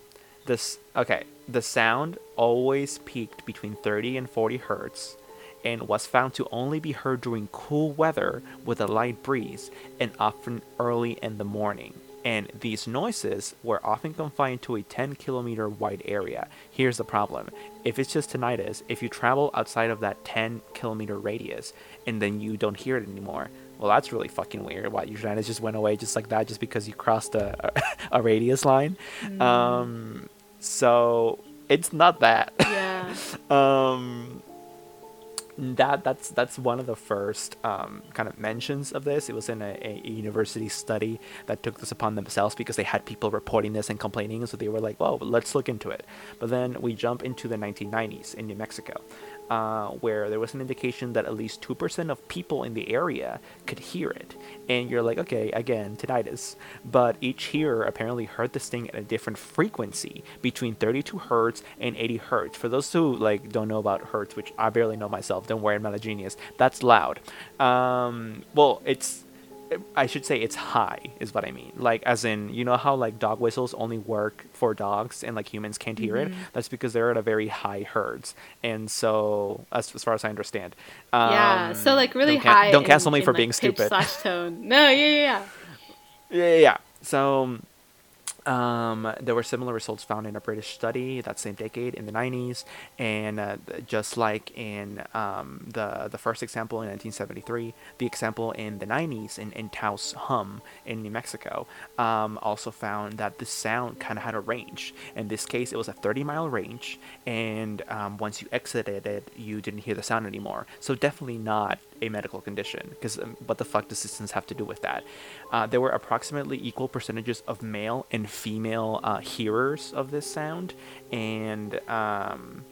this okay, the sound always peaked between 30 and 40 hertz and was found to only be heard during cool weather with a light breeze and often early in the morning. And these noises were often confined to a 10 kilometer wide area. Here's the problem if it's just tinnitus, if you travel outside of that 10 kilometer radius and then you don't hear it anymore, well, that's really fucking weird. Why your tinnitus just went away just like that, just because you crossed a, a, *laughs* radius line? Um, so it's not that. yeah. *laughs* um, that that's that's one of the first um, kind of mentions of this. It was in a, a university study that took this upon themselves because they had people reporting this and complaining, so they were like, "Well, let's look into it." But then we jump into the 1990s in New Mexico, uh, where there was an indication that at least two percent of people in the area could hear it, and you're like, "Okay, again, tinnitus," but each hearer apparently heard this thing at a different frequency between 32 hertz and 80 hertz. For those who like don't know about hertz, which I barely know myself, don't worry, I'm not a genius. That's loud. Um, well, it's I should say it's high is what I mean. Like as in, you know how like dog whistles only work for dogs and like humans can't hear it. That's because they're at a very high hertz. And so as, as far as I understand. Um, yeah. So like really don't can- high. Don't cancel in- me in, for like, being stupid. Slash tone. No. Yeah. Yeah. Yeah. *laughs* Yeah, yeah, yeah. So um, there were similar results found in a British study that same decade in the 90s, and uh, just like in um, the the first example in 1973, the example in the 90s in, in Taos Hum in New Mexico um, also found that the sound kind of had a range. In this case, it was a 30 mile range, and um, once you exited it, you didn't hear the sound anymore. So definitely not a medical condition, because um, what the fuck does systems have to do with that? Uh, there were approximately equal percentages of male and female uh, hearers of this sound, and um,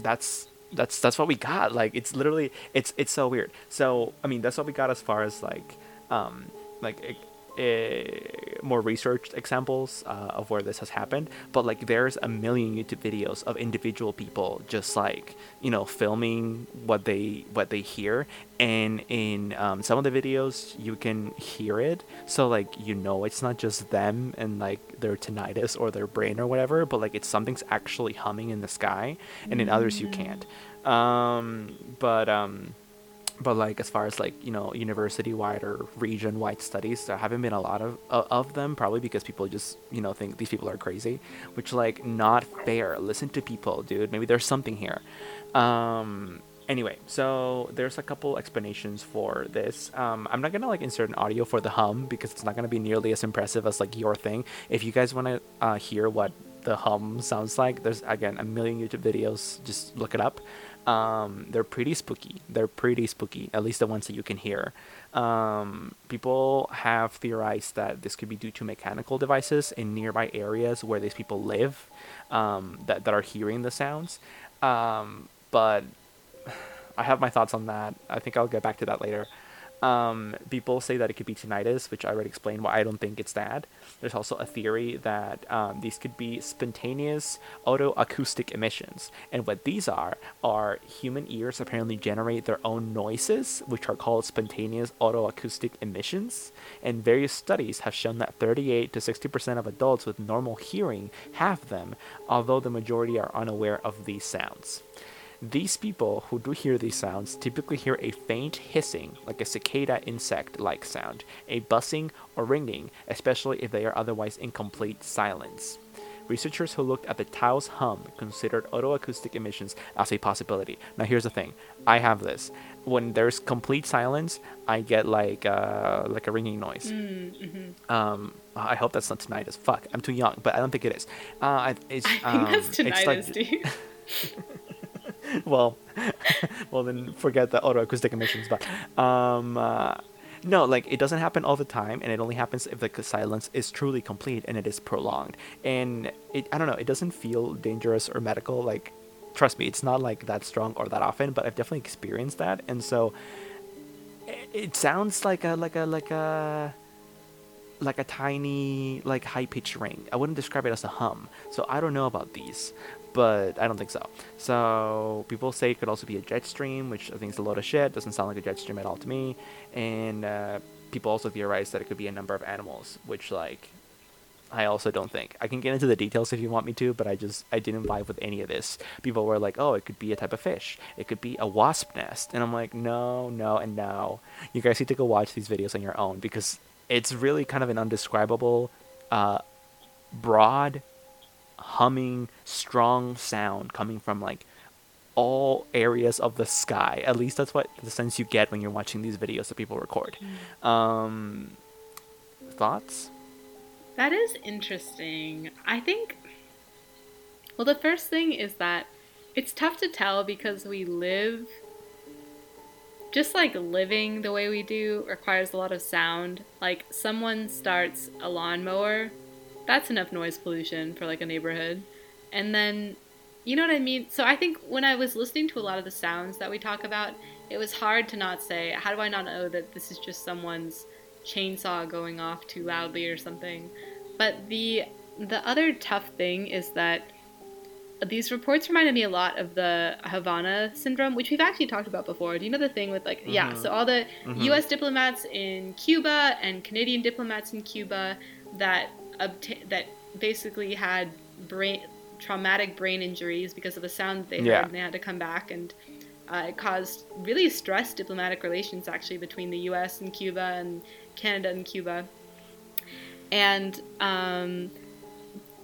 that's that's that's what we got. Like it's literally it's it's so weird. So I mean that's what we got as far as like um like like more researched examples uh, of where this has happened, but like there's a million YouTube videos of individual people just like you know filming what they what they hear, and in um, some of the videos you can hear it, so like you know it's not just them and like their tinnitus or their brain or whatever, but like it's something's actually humming in the sky, and in others you can't. Um, but um, but like as far as like you know university wide or region wide studies there haven't been a lot of uh, of them probably because people just you know think these people are crazy which like not fair. Listen to people dude. Maybe there's something here. Um anyway so there's a couple explanations for this. Um i'm not gonna like insert an audio for the hum because it's not gonna be nearly as impressive as like your thing. If you guys want to uh, hear what the hum sounds like there's again a million youtube videos just look it up um, they're pretty spooky. They're pretty spooky, at least the ones that you can hear. Um, people have theorized that this could be due to mechanical devices in nearby areas where these people live um, that, that are hearing the sounds. Um, but *sighs* I have my thoughts on that. I think I'll get back to that later. Um, people say that it could be tinnitus, which I already explained why I don't think it's that. There's also a theory that um, these could be spontaneous otoacoustic emissions. And what these are, are human ears apparently generate their own noises, which are called spontaneous otoacoustic emissions. And various studies have shown that 38 to 60% of adults with normal hearing have them, although the majority are unaware of these sounds. These people who do hear these sounds typically hear a faint hissing, like a cicada insect like sound, a buzzing or ringing, especially if they are otherwise in complete silence. Researchers who looked at the Taos hum considered otoacoustic emissions as a possibility. Now, here's the thing I have this. When there's complete silence, I get like uh, like a ringing noise. Mm-hmm. Um, I hope that's not tinnitus. Fuck, I'm too young, but I don't think it is. Uh, it's, I think um, that's it's tinnitus, like- dude. *laughs* *laughs* well, *laughs* well then forget the otoacoustic emissions. But um, uh, no, like it doesn't happen all the time, and it only happens if the silence is truly complete and it is prolonged. And it, I don't know, it doesn't feel dangerous or medical. Like, trust me, it's not like that strong or that often, but I've definitely experienced that, and so it, it sounds like a like a like a like a tiny like high pitched ring. I wouldn't describe it as a hum. So I don't know about these, but I don't think so. So people say it could also be a jet stream, which I think is a load of shit. Doesn't sound like a jet stream at all to me. And uh, people also theorize that it could be a number of animals, which like I also don't think. I can get into the details if you want me to, but I just I didn't vibe with any of this. People were like, "Oh, it could be a type of fish. It could be a wasp nest," and I'm like, "No, no, and no." You guys need to go watch these videos on your own because it's really kind of an undescribable, uh, broad, humming, strong sound coming from like all areas of the sky. At least that's what the sense you get when you're watching these videos that people record. Um, thoughts? That is interesting. I think. Well, the first thing is that it's tough to tell because we live. Just like living the way we do requires a lot of sound. Like, someone starts a lawnmower, that's enough noise pollution for like a neighborhood. And then, you know what I mean? So I think when I was listening to a lot of the sounds that we talk about, it was hard to not say, how do I not know that this is just someone's chainsaw going off too loudly or something? But the the other tough thing is that these reports reminded me a lot of the Havana syndrome, which we've actually talked about before. Do you know the thing with like yeah, Mhm. so all the Mhm. U.S. diplomats in Cuba and Canadian diplomats in Cuba that obta- that basically had brain traumatic brain injuries because of the sound that they Yeah. heard, and they had to come back, and uh, it caused really stressed diplomatic relations actually between the U.S. and Cuba and Canada and Cuba, and um,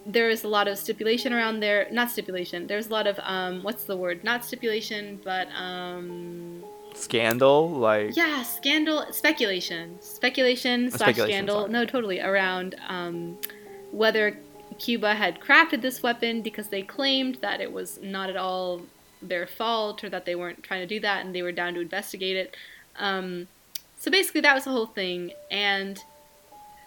there is a lot of stipulation around there. Not stipulation. There's a lot of um, what's the word? Not stipulation, but um, Scandal? Like, yeah, scandal, speculation, speculation slash speculation, scandal. sorry. No, totally around um, whether Cuba had crafted this weapon because they claimed that it was not at all their fault or that they weren't trying to do that and they were down to investigate it. Um, so basically, that was the whole thing. And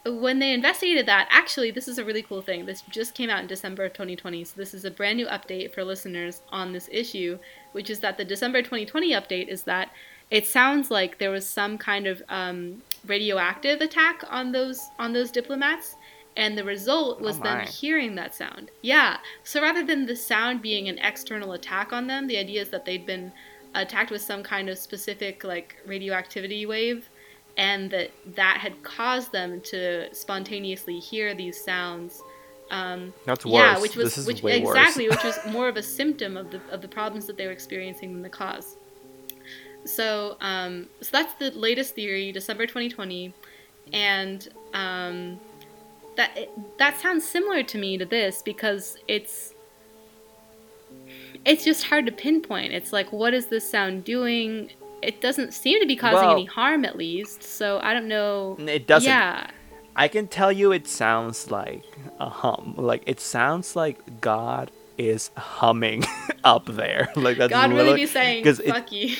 when they investigated that, actually, this is a really cool thing. This just came out in December of 2020, so this is a brand new update for listeners on this issue, which is that the December 2020 update is that it sounds like there was some kind of um, radioactive attack on those on those diplomats, And the result was Oh them hearing that sound. Yeah. So rather than the sound being an external attack on them, the idea is that they'd been attacked with some kind of specific like radioactivity wave and that that had caused them to spontaneously hear these sounds um, That's worse. yeah, which was this is which exactly, which was *laughs* more of a symptom of the of the problems that they were experiencing than the cause. So, um, so that's the latest theory, December 2020, and um, that that sounds similar to me to this because it's it's just hard to pinpoint. It's like, what is this sound doing? It doesn't seem to be causing Well- any harm, at least. So I don't know. It doesn't. Yeah. I can tell you it sounds like a hum. Like it sounds like God is humming *laughs* up there. *laughs* Like that's God really be saying, 'cause it- you."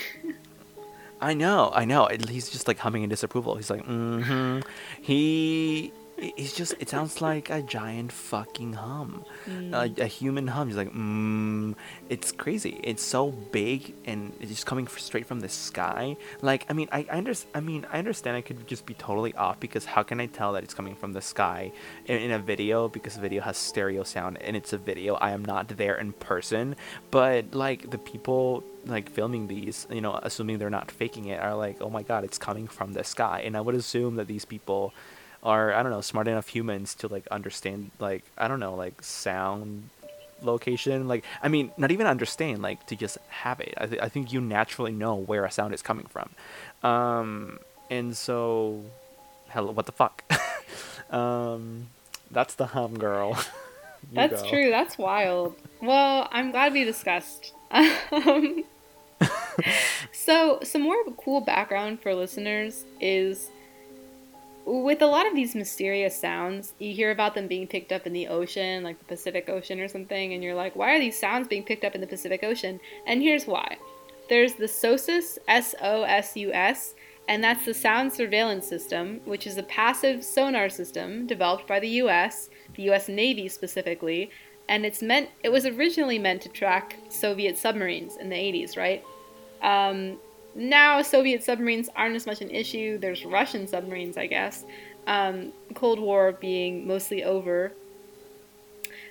I know, I know. He's just like humming in disapproval. He's like, mm-hmm. He, he's just. It sounds like a giant fucking hum, a, a human hum. He's like, mm. It's crazy. It's so big and it's just coming straight from the sky. Like, I mean, I, I understand. I mean, I understand. I could just be totally off because how can I tell that it's coming from the sky in, in a video? Because video has stereo sound and it's a video. I am not there in person, but like the people like filming these, you know, assuming they're not faking it, are like, oh my god, it's coming from the sky. And I would assume that these people are, I don't know, smart enough humans to like understand, like, I don't know, like sound location. Like, I mean, not even understand, like to just have it. I, th- I think you naturally know where a sound is coming from. Um, and so, hello, what the fuck? *laughs* um, that's the hum girl. *laughs* That's go. true. That's wild. Well, I'm glad we discussed. *laughs* Um, so, some more cool background for listeners is with a lot of these mysterious sounds, you hear about them being picked up in the ocean, like the Pacific Ocean or something, and you're like, why are these sounds being picked up in the Pacific Ocean? And here's why. There's the SOSUS, S O S U S, and that's the Sound Surveillance System, which is a passive sonar system developed by the US, the US Navy specifically, and it's meant it was originally meant to track Soviet submarines in the 80s, right? Um, now Soviet submarines aren't as much an issue. There's Russian submarines, I guess. Um, Cold War being mostly over.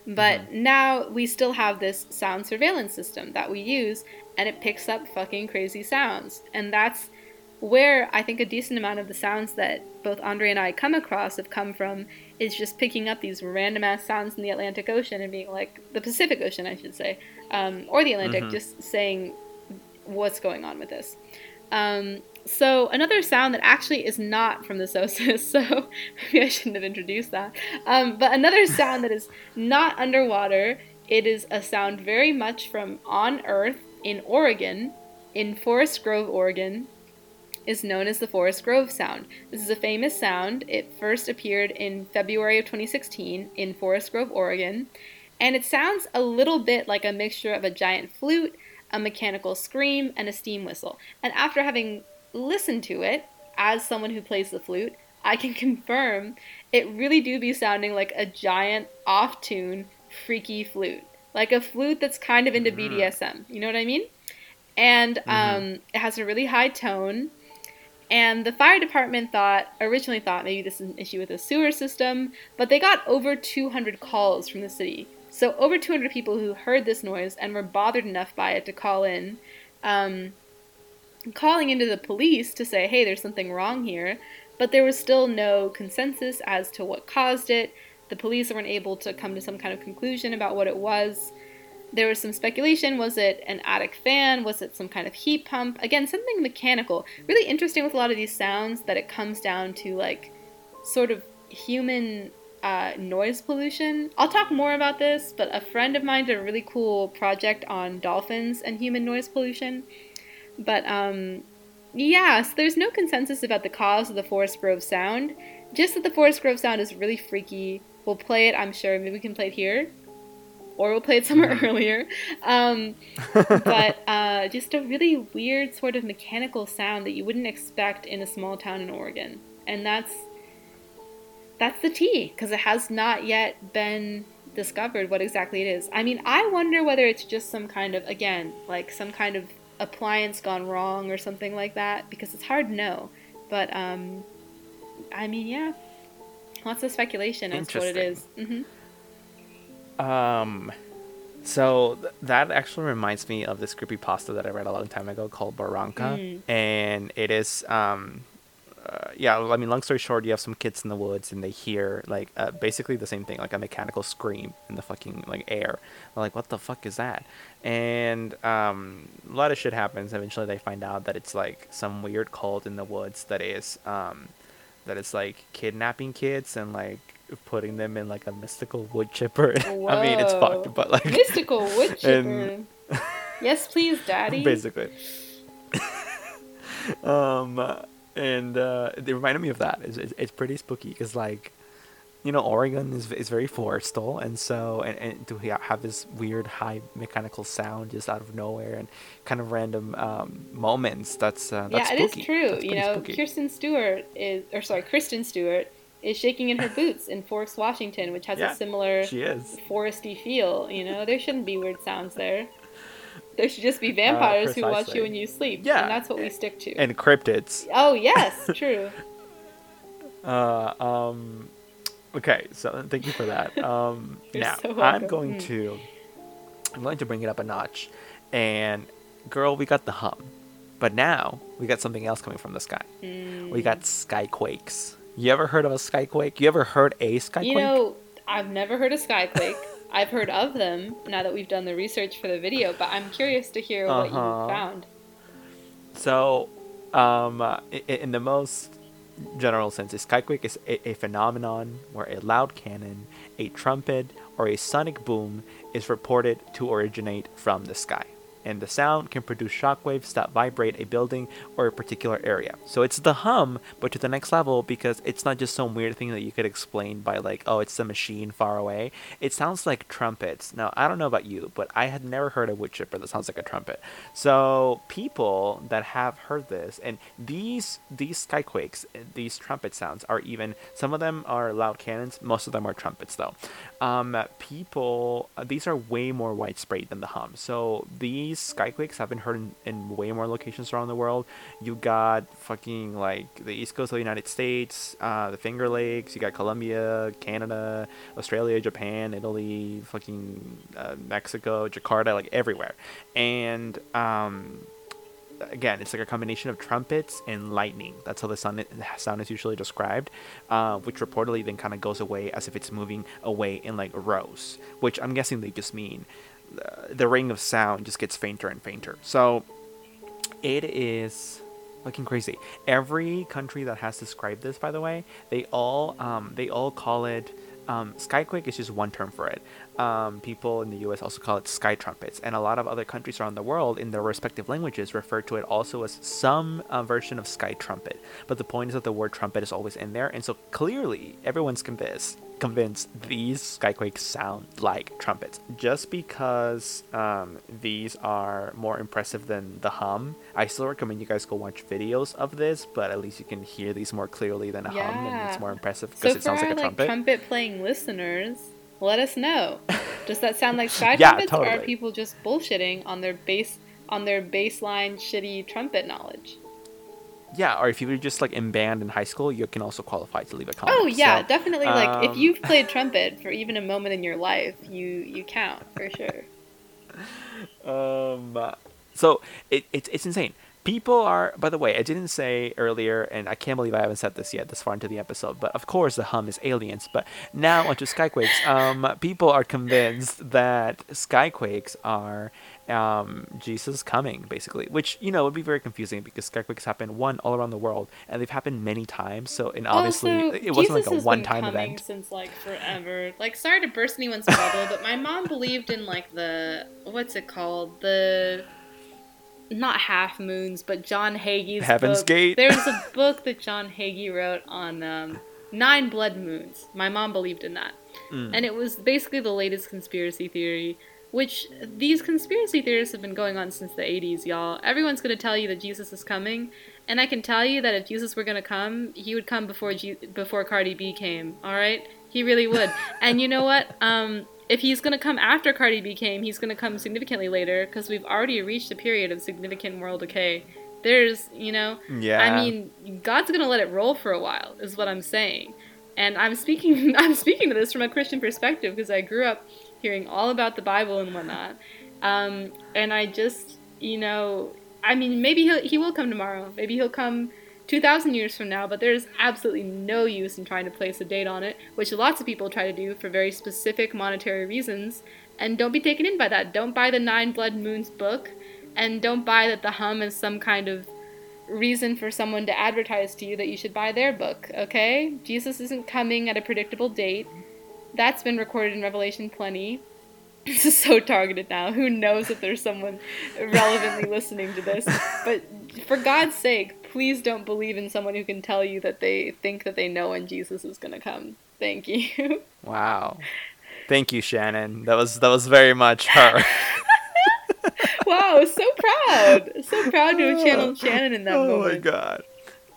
But now we still have this sound surveillance system that we use, and it picks up fucking crazy sounds. And that's where I think a decent amount of the sounds that both Andre and I come across have come from is just picking up these random ass sounds in the Atlantic Ocean and being like, the Pacific Ocean, I should say, um, or the Atlantic, Mhm. just saying what's going on with this. Um, so another sound that actually is not from the SOSUS, *laughs* so maybe I shouldn't have introduced that. Um, but another *laughs* sound that is not underwater, it is a sound very much from on Earth in Oregon, in Forest Grove, Oregon, is known as the Forest Grove sound. This is a famous sound. It first appeared in February of 2016 in Forest Grove, Oregon, and it sounds a little bit like a mixture of a giant flute, a mechanical scream, and a steam whistle. And after having listened to it, as someone who plays the flute, I can *laughs* confirm it really do be sounding like a giant off tune, freaky flute. Like a flute that's kind of into. BDSM. You know what I mean? And Mhm. um, it has a really high tone. And the fire department thought, originally thought maybe this is an issue with the sewer system, but they got over 200 calls from the city. So over 200 people who heard this noise and were bothered enough by it to call in, um, calling into the police to say, hey, there's something wrong here. But there was still no consensus as to what caused it. The police weren't able to come to some kind of conclusion about what it was. There was some speculation. Was it an attic fan? Was it some kind of heat pump? Again, something mechanical. Really interesting with a lot of these sounds that it comes down to like sort of human uh, noise pollution. I'll talk more about this, but a friend of mine did a really cool project on dolphins and human noise pollution. But um, yeah, so there's no consensus about the cause of the Forest Grove sound. Just that the Forest Grove sound is really freaky. We'll play it, I'm sure. Maybe we can play it here. Or we'll play it somewhere earlier. Um, *laughs* but uh, just a really weird sort of mechanical sound that you wouldn't expect in a small town in Oregon. And that's that's the T, because it has not yet been discovered what exactly it is. I mean, I wonder whether it's just some kind of, again, like some kind of appliance gone wrong or something like that, because it's hard to know. But, um, I mean, yeah. lots of speculation as to what it is. hmm Um, so th- that actually reminds me of this creepy pasta that I read a long time ago called Borrasca, Mm. and it is um, uh, yeah. I mean, long story short, you have some kids in the woods and they hear like uh, basically the same thing, like a mechanical scream in the fucking like air. They're like, "What the fuck is that?" And um, a lot of shit happens. Eventually, they find out that it's like some weird cult in the woods that is um, that is like kidnapping kids and like putting them in like a mystical wood chipper. *laughs* I mean, it's fucked, but like Mystical wood *laughs* chipper. And- yes, please, Daddy. *laughs* basically. um, and uh, it reminded me of that. It's, it's, it's pretty spooky because like, you know, Oregon is is very forestal, and so and, and to have this weird high mechanical sound just out of nowhere and kind of random um, moments. That's uh, that's yeah, spooky. is true. That's you know, spooky. Kirsten Stewart is, or sorry, Kristen Stewart is shaking in her *laughs* boots in Forks, Washington, which has Yeah, a similar she is. foresty feel. You know, there shouldn't be weird sounds there. There should just be vampires who watch Uh, you when you sleep. Yeah, and that's what we stick to. And cryptids. oh yes, *laughs* true. Uh, um, okay, so thank you for that. *laughs* Um, now so I'm going Mm. to I'm going to bring it up a notch, and girl, we got the hum, but now we got something else coming from the sky. Mm. We got skyquakes. You ever heard of a skyquake? You ever heard a skyquake? You know, I've never heard a Skyquake. I've heard of them now that we've done the research for the video, but I'm curious to hear what you Uh-huh. found. So, um, in the most general sense, a skyquake is a, a phenomenon where a loud cannon, a trumpet, or a sonic boom is reported to originate from the sky. And the sound can produce shockwaves that vibrate a building or a particular area. So it's the hum, but to the next level because it's not just some weird thing that you could explain by like, oh, it's the machine far away. It sounds like trumpets. Now I don't know about you, but I had never heard a wood chipper that sounds like a trumpet. So people that have heard this, and these these skyquakes, these trumpet sounds are even some of them are loud cannons. Most of them are trumpets though. Um, people, uh, these are way more widespread than the hum. So these skyquakes have been heard in, in way more locations around the world. You got fucking like the east coast of the United States, uh, the Finger Lakes. You got Colombia, Canada, Australia, Japan, Italy, fucking uh, Mexico, Jakarta, like everywhere. And um, again, it's like a combination of trumpets and lightning. That's how the sound, sound is usually described, uh, which reportedly then kind of goes away as if it's moving away in like rows, which I'm guessing they just mean uh, the ring of sound just gets fainter and fainter. So it is looking crazy. Every country that has described this, by the way, they all um, they all call it. Um, skyquake is just one term for it. Um, people in the U.S. also call it sky trumpets, and a lot of other countries around the world, in their respective languages, refer to it also as some uh, version of sky trumpet. But the point is that the word trumpet is always in there, and so clearly everyone's convinced convinced these skyquakes sound like trumpets. Just because um, these are more impressive than the hum, I still recommend you guys go watch videos of this. But at least you can hear these more clearly than a hum, and it's more impressive because for it sounds our like a like trumpet. trumpet playing listeners, let us know. *laughs* Does that sound like sky *laughs* Yeah, trumpets, or are people just bullshitting on their base on their baseline shitty trumpet knowledge? Yeah, or if you were just like in band in high school, you can also qualify to leave a comment. Oh yeah, So, definitely. Like if um, you've played *laughs* trumpet for even a moment in your life, you you count for sure. Um, so it, it, it's insane. People are, by the way, I didn't say earlier, and I can't believe I haven't said this yet this far into the episode, but of course the hum is aliens. But now onto Skyquakes. Um, people are convinced that Skyquakes are um, Jesus coming, basically, which, you know, would be very confusing because Skyquakes happen, one, all around the world, and they've happened many times. So, and obviously, it wasn't Jesus like a one-time event. since like forever. Like, sorry to burst anyone's bubble, but my mom believed in like the what's it called the not half moons, but John Hagee's Heaven's book. Gate. There's a *laughs* book that John Hagee wrote on um, nine blood moons. My mom believed in that, Mm. and it was basically the latest conspiracy theory. Which these conspiracy theories have been going on since the 80s, y'all. Everyone's gonna tell you that Jesus is coming, and I can tell you that if Jesus were gonna come, he would come before G- before Cardi B came. All right, he really would. *laughs* and you know what? Um, if he's gonna come after Cardi B came, he's gonna come significantly later because we've already reached a period of significant moral decay. There's, you know, Yeah. I mean, God's gonna let it roll for a while, is what I'm saying. And I'm speaking *laughs* I'm speaking to this from a Christian perspective because I grew up hearing all about the Bible and whatnot. Um, and I just, you know, I mean, maybe he'll, he will come tomorrow. Maybe he'll come 2,000 years from now, but there's absolutely no use in trying to place a date on it, which lots of people try to do for very specific monetary reasons. And don't be taken in by that. Don't buy the Nine Blood Moons book, and don't buy that the hum is some kind of reason for someone to advertise to you that you should buy their book, okay? Jesus isn't coming at a predictable date. That's been recorded in Revelation plenty. *laughs* This is so targeted now. Who knows if there's someone relevantly *laughs* listening to this? But for God's sake, please don't believe in someone who can tell you that they think that they know when Jesus is going to come. Thank you. *laughs* Wow. Thank you, Shannon. That was that was very much her. wow, so proud. So proud to have channeled Shannon in that oh moment. Oh my god.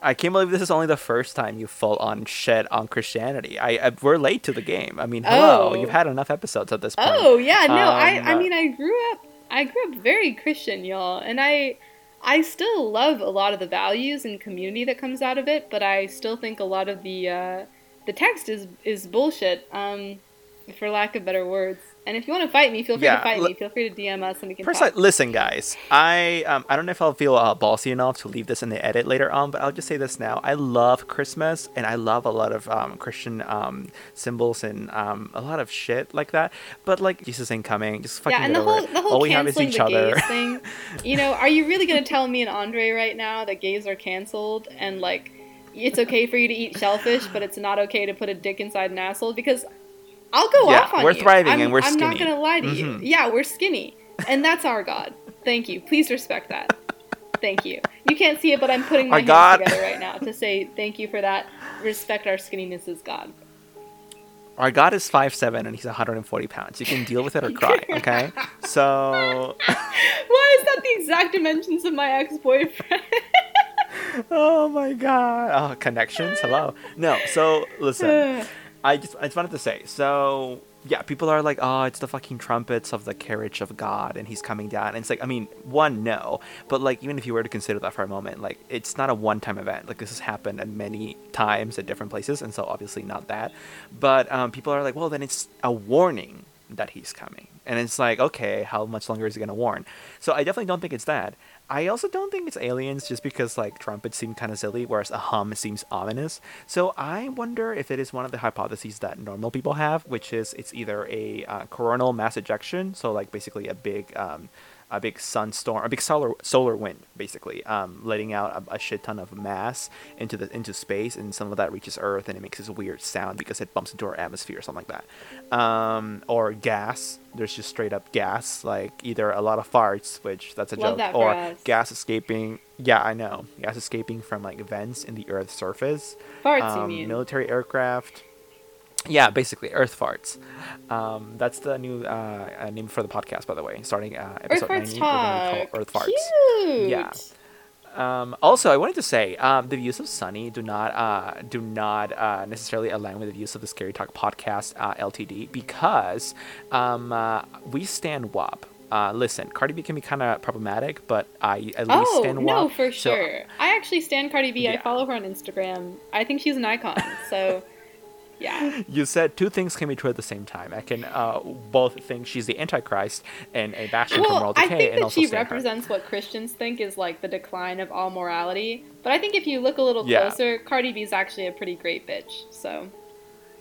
I can't believe this is only the first time you full on shed on Christianity. I, I we're late to the game. I mean, hello, Oh. you've had enough episodes at this point. Oh yeah, no, I I Um, mean I grew up I grew up very Christian, y'all, and I I still love a lot of the values and community that comes out of it, but I still think a lot of the uh, the text is is bullshit, um, for lack of better words. And if you want to fight me, feel free Yeah, to fight li- me. Feel free to DM us and we can First, talk. I, listen, guys. I um, I don't know if I'll feel uh, ballsy enough to leave this in the edit later on, but I'll just say this now. I love Christmas, and I love a lot of um, Christian um, symbols and um, a lot of shit like that. But like Jesus ain't coming. Just fucking yeah, and the whole the whole All we have is each the other. thing. *laughs* You know, are you really gonna tell me and Andre right now that gays are canceled and like it's okay for you to eat shellfish, but it's not okay to put a dick inside an asshole? Because I'll go Yeah, off on you. we're you. thriving I'm, and we're skinny. I'm not gonna lie to you. Mhm. Yeah, we're skinny, and that's our God. Thank you. Please respect that. Thank you. You can't see it, but I'm putting my Our hands God. together right now to say thank you for that. Respect our skinniness as God. Our God is five seven and he's 140 pounds. You can deal with it or cry. *laughs* Okay. So, *laughs* Why is that the exact dimensions of my ex-boyfriend? *laughs* oh my God. Oh, connections. Hello. No. So listen. *sighs* I just I just wanted to say so yeah people are like oh it's the fucking trumpets of the carriage of God and he's coming down. And it's like I mean one no but like even if you were to consider that for a moment like it's not a one time event. Like this has happened at many times at different places and so obviously not that. But um, people are like well then it's a warning that he's coming. And it's like okay how much longer is he gonna warn? So I definitely don't think it's that I also don't think it's aliens just because like trumpets seem kind of silly, whereas a hum seems ominous. So I wonder if it is one of the hypotheses that normal people have, which is it's either a uh, coronal mass ejection, so like basically a big, um, a big sunstorm, a big solar solar wind, basically, um, letting out a, a shit ton of mass into the into space, and some of that reaches Earth, and it makes this weird sound because it bumps into our atmosphere or something like that. Um, or gas. There's just straight up gas, like either a lot of farts, which that's a Love joke, that or us. gas escaping. Yeah, I know. Gas escaping from like vents in the Earth's surface. Farts, you Um, mean? military aircraft. Yeah, basically Earth farts. Um, that's the new uh, uh, name for the podcast, by the way. Starting uh, Earth episode farts 90, we're gonna talk. call Earth farts. Cute. Yeah. Um, also, I wanted to say um, the views of Sunny do not uh, do not uh, necessarily align with the views of the Scary Talk podcast uh, Ltd. because um, uh, we stand WAP. Uh, listen, Cardi B can be kind of problematic, but I at least Oh stand WAP. Oh no, for so- sure. I actually stand Cardi B. I Yeah. follow her on Instagram. I think she's an icon. So, *laughs* yeah. You said two things can be true at the same time. I can uh, both think she's the Antichrist and a bastion from Well, moral I decay, think and that also she stand her. represents what Christians think is like the decline of all morality. But I think if you look a little Yeah. closer, Cardi B is actually a pretty great bitch. So,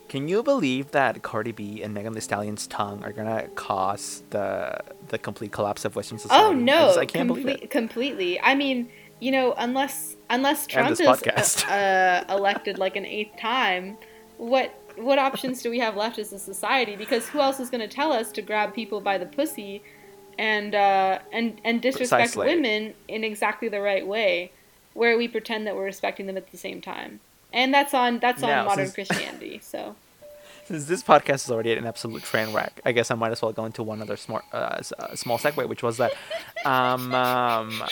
Can you believe that Cardi B and Megan Thee Stallion's tongue are gonna cause the the complete collapse of Western society? oh I, no, just- I can't believe it. completely. I mean, you know, unless unless Trump is uh, uh, elected like an eighth time, what what options do we have left as a society? Because who else is going to tell us to grab people by the pussy and uh, and and disrespect Precisely. women in exactly the right way, where we pretend that we're respecting them at the same time? And that's on that's on Now, modern since- Christianity. *laughs* So Since this podcast is already an absolute train wreck, I guess I might as well go into one other smart, uh, uh, small segue, which was that, um, um,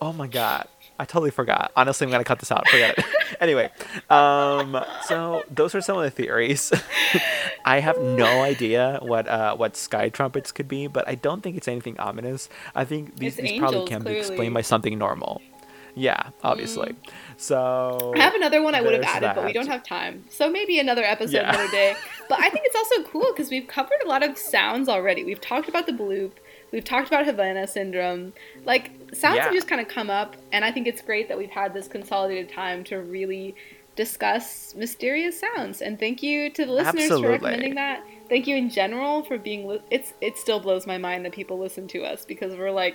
oh my god, I totally forgot. Honestly, I'm gonna cut this out. Forget it. *laughs* anyway, um, so those are some of the theories. *laughs* I have no idea what uh, what sky trumpets could be, but I don't think it's anything ominous. I think these, these probably angels, can be explained by something normal. Yeah, obviously. So I have another one I would have added, but we don't have time. So maybe another episode Yeah. another day. *laughs* But I think it's also cool because we've covered a lot of sounds already. We've talked about the bloop. We've talked about Havana syndrome. Like sounds Yeah. have just kind of come up, and I think it's great that we've had this consolidated time to really discuss mysterious sounds. And thank you to the listeners Absolutely. for recommending that. Thank you in general for being. Li- it's it still blows my mind that people listen to us because we're like,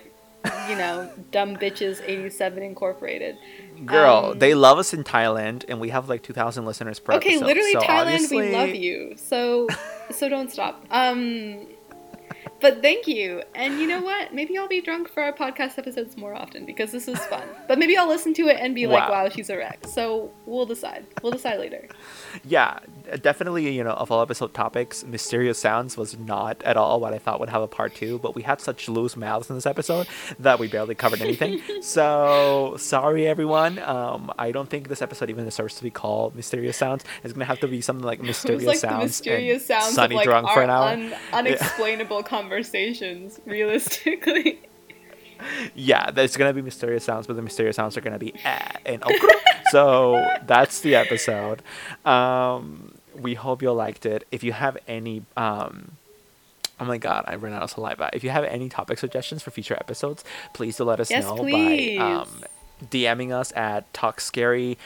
you know, *laughs* dumb bitches eighty seven incorporated. Girl, Um, they love us in Thailand, and we have like 2,000 listeners per okay episode. literally so thailand we love you so so don't stop um but thank you and you know what maybe i'll be drunk for our podcast episodes more often because this is fun but maybe i'll listen to it and be like Wow. wow she's a wreck so we'll decide we'll decide later Yeah, definitely, you know, of all episode topics, Mysterious Sounds was not at all what I thought would have a part two, but we had such loose mouths in this episode that we barely covered anything. *laughs* so, sorry everyone. Um, I don't think this episode even deserves to be called Mysterious Sounds. It's going to have to be something like *laughs* Mysterious like Sounds. mysterious sounds Sunny like drunk for an hour. un- *laughs* unexplainable conversations realistically *laughs* yeah, there's gonna be mysterious sounds, but the mysterious sounds are gonna be ah and okay. so *laughs* that's the episode. Um, we hope you liked it. If you have any, um, oh my god, I ran out of saliva. If you have any topic suggestions for future episodes, please do let us Yes, know please. by um, DMing us at Talk Scary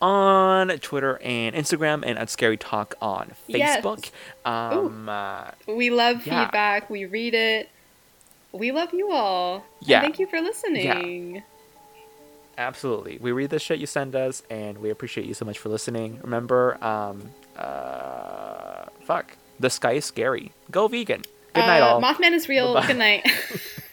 on Twitter and Instagram, and at Scary Talk on Yes. Facebook. Um, uh, we love Yeah. feedback we read it we love you all And Yeah. thank you for listening Yeah. Absolutely. We read the shit you send us, and we appreciate you so much for listening. Remember, um, uh, fuck, the sky is scary. Go vegan. Good night, Uh, all. Mothman is real. Bye-bye. Good night. *laughs*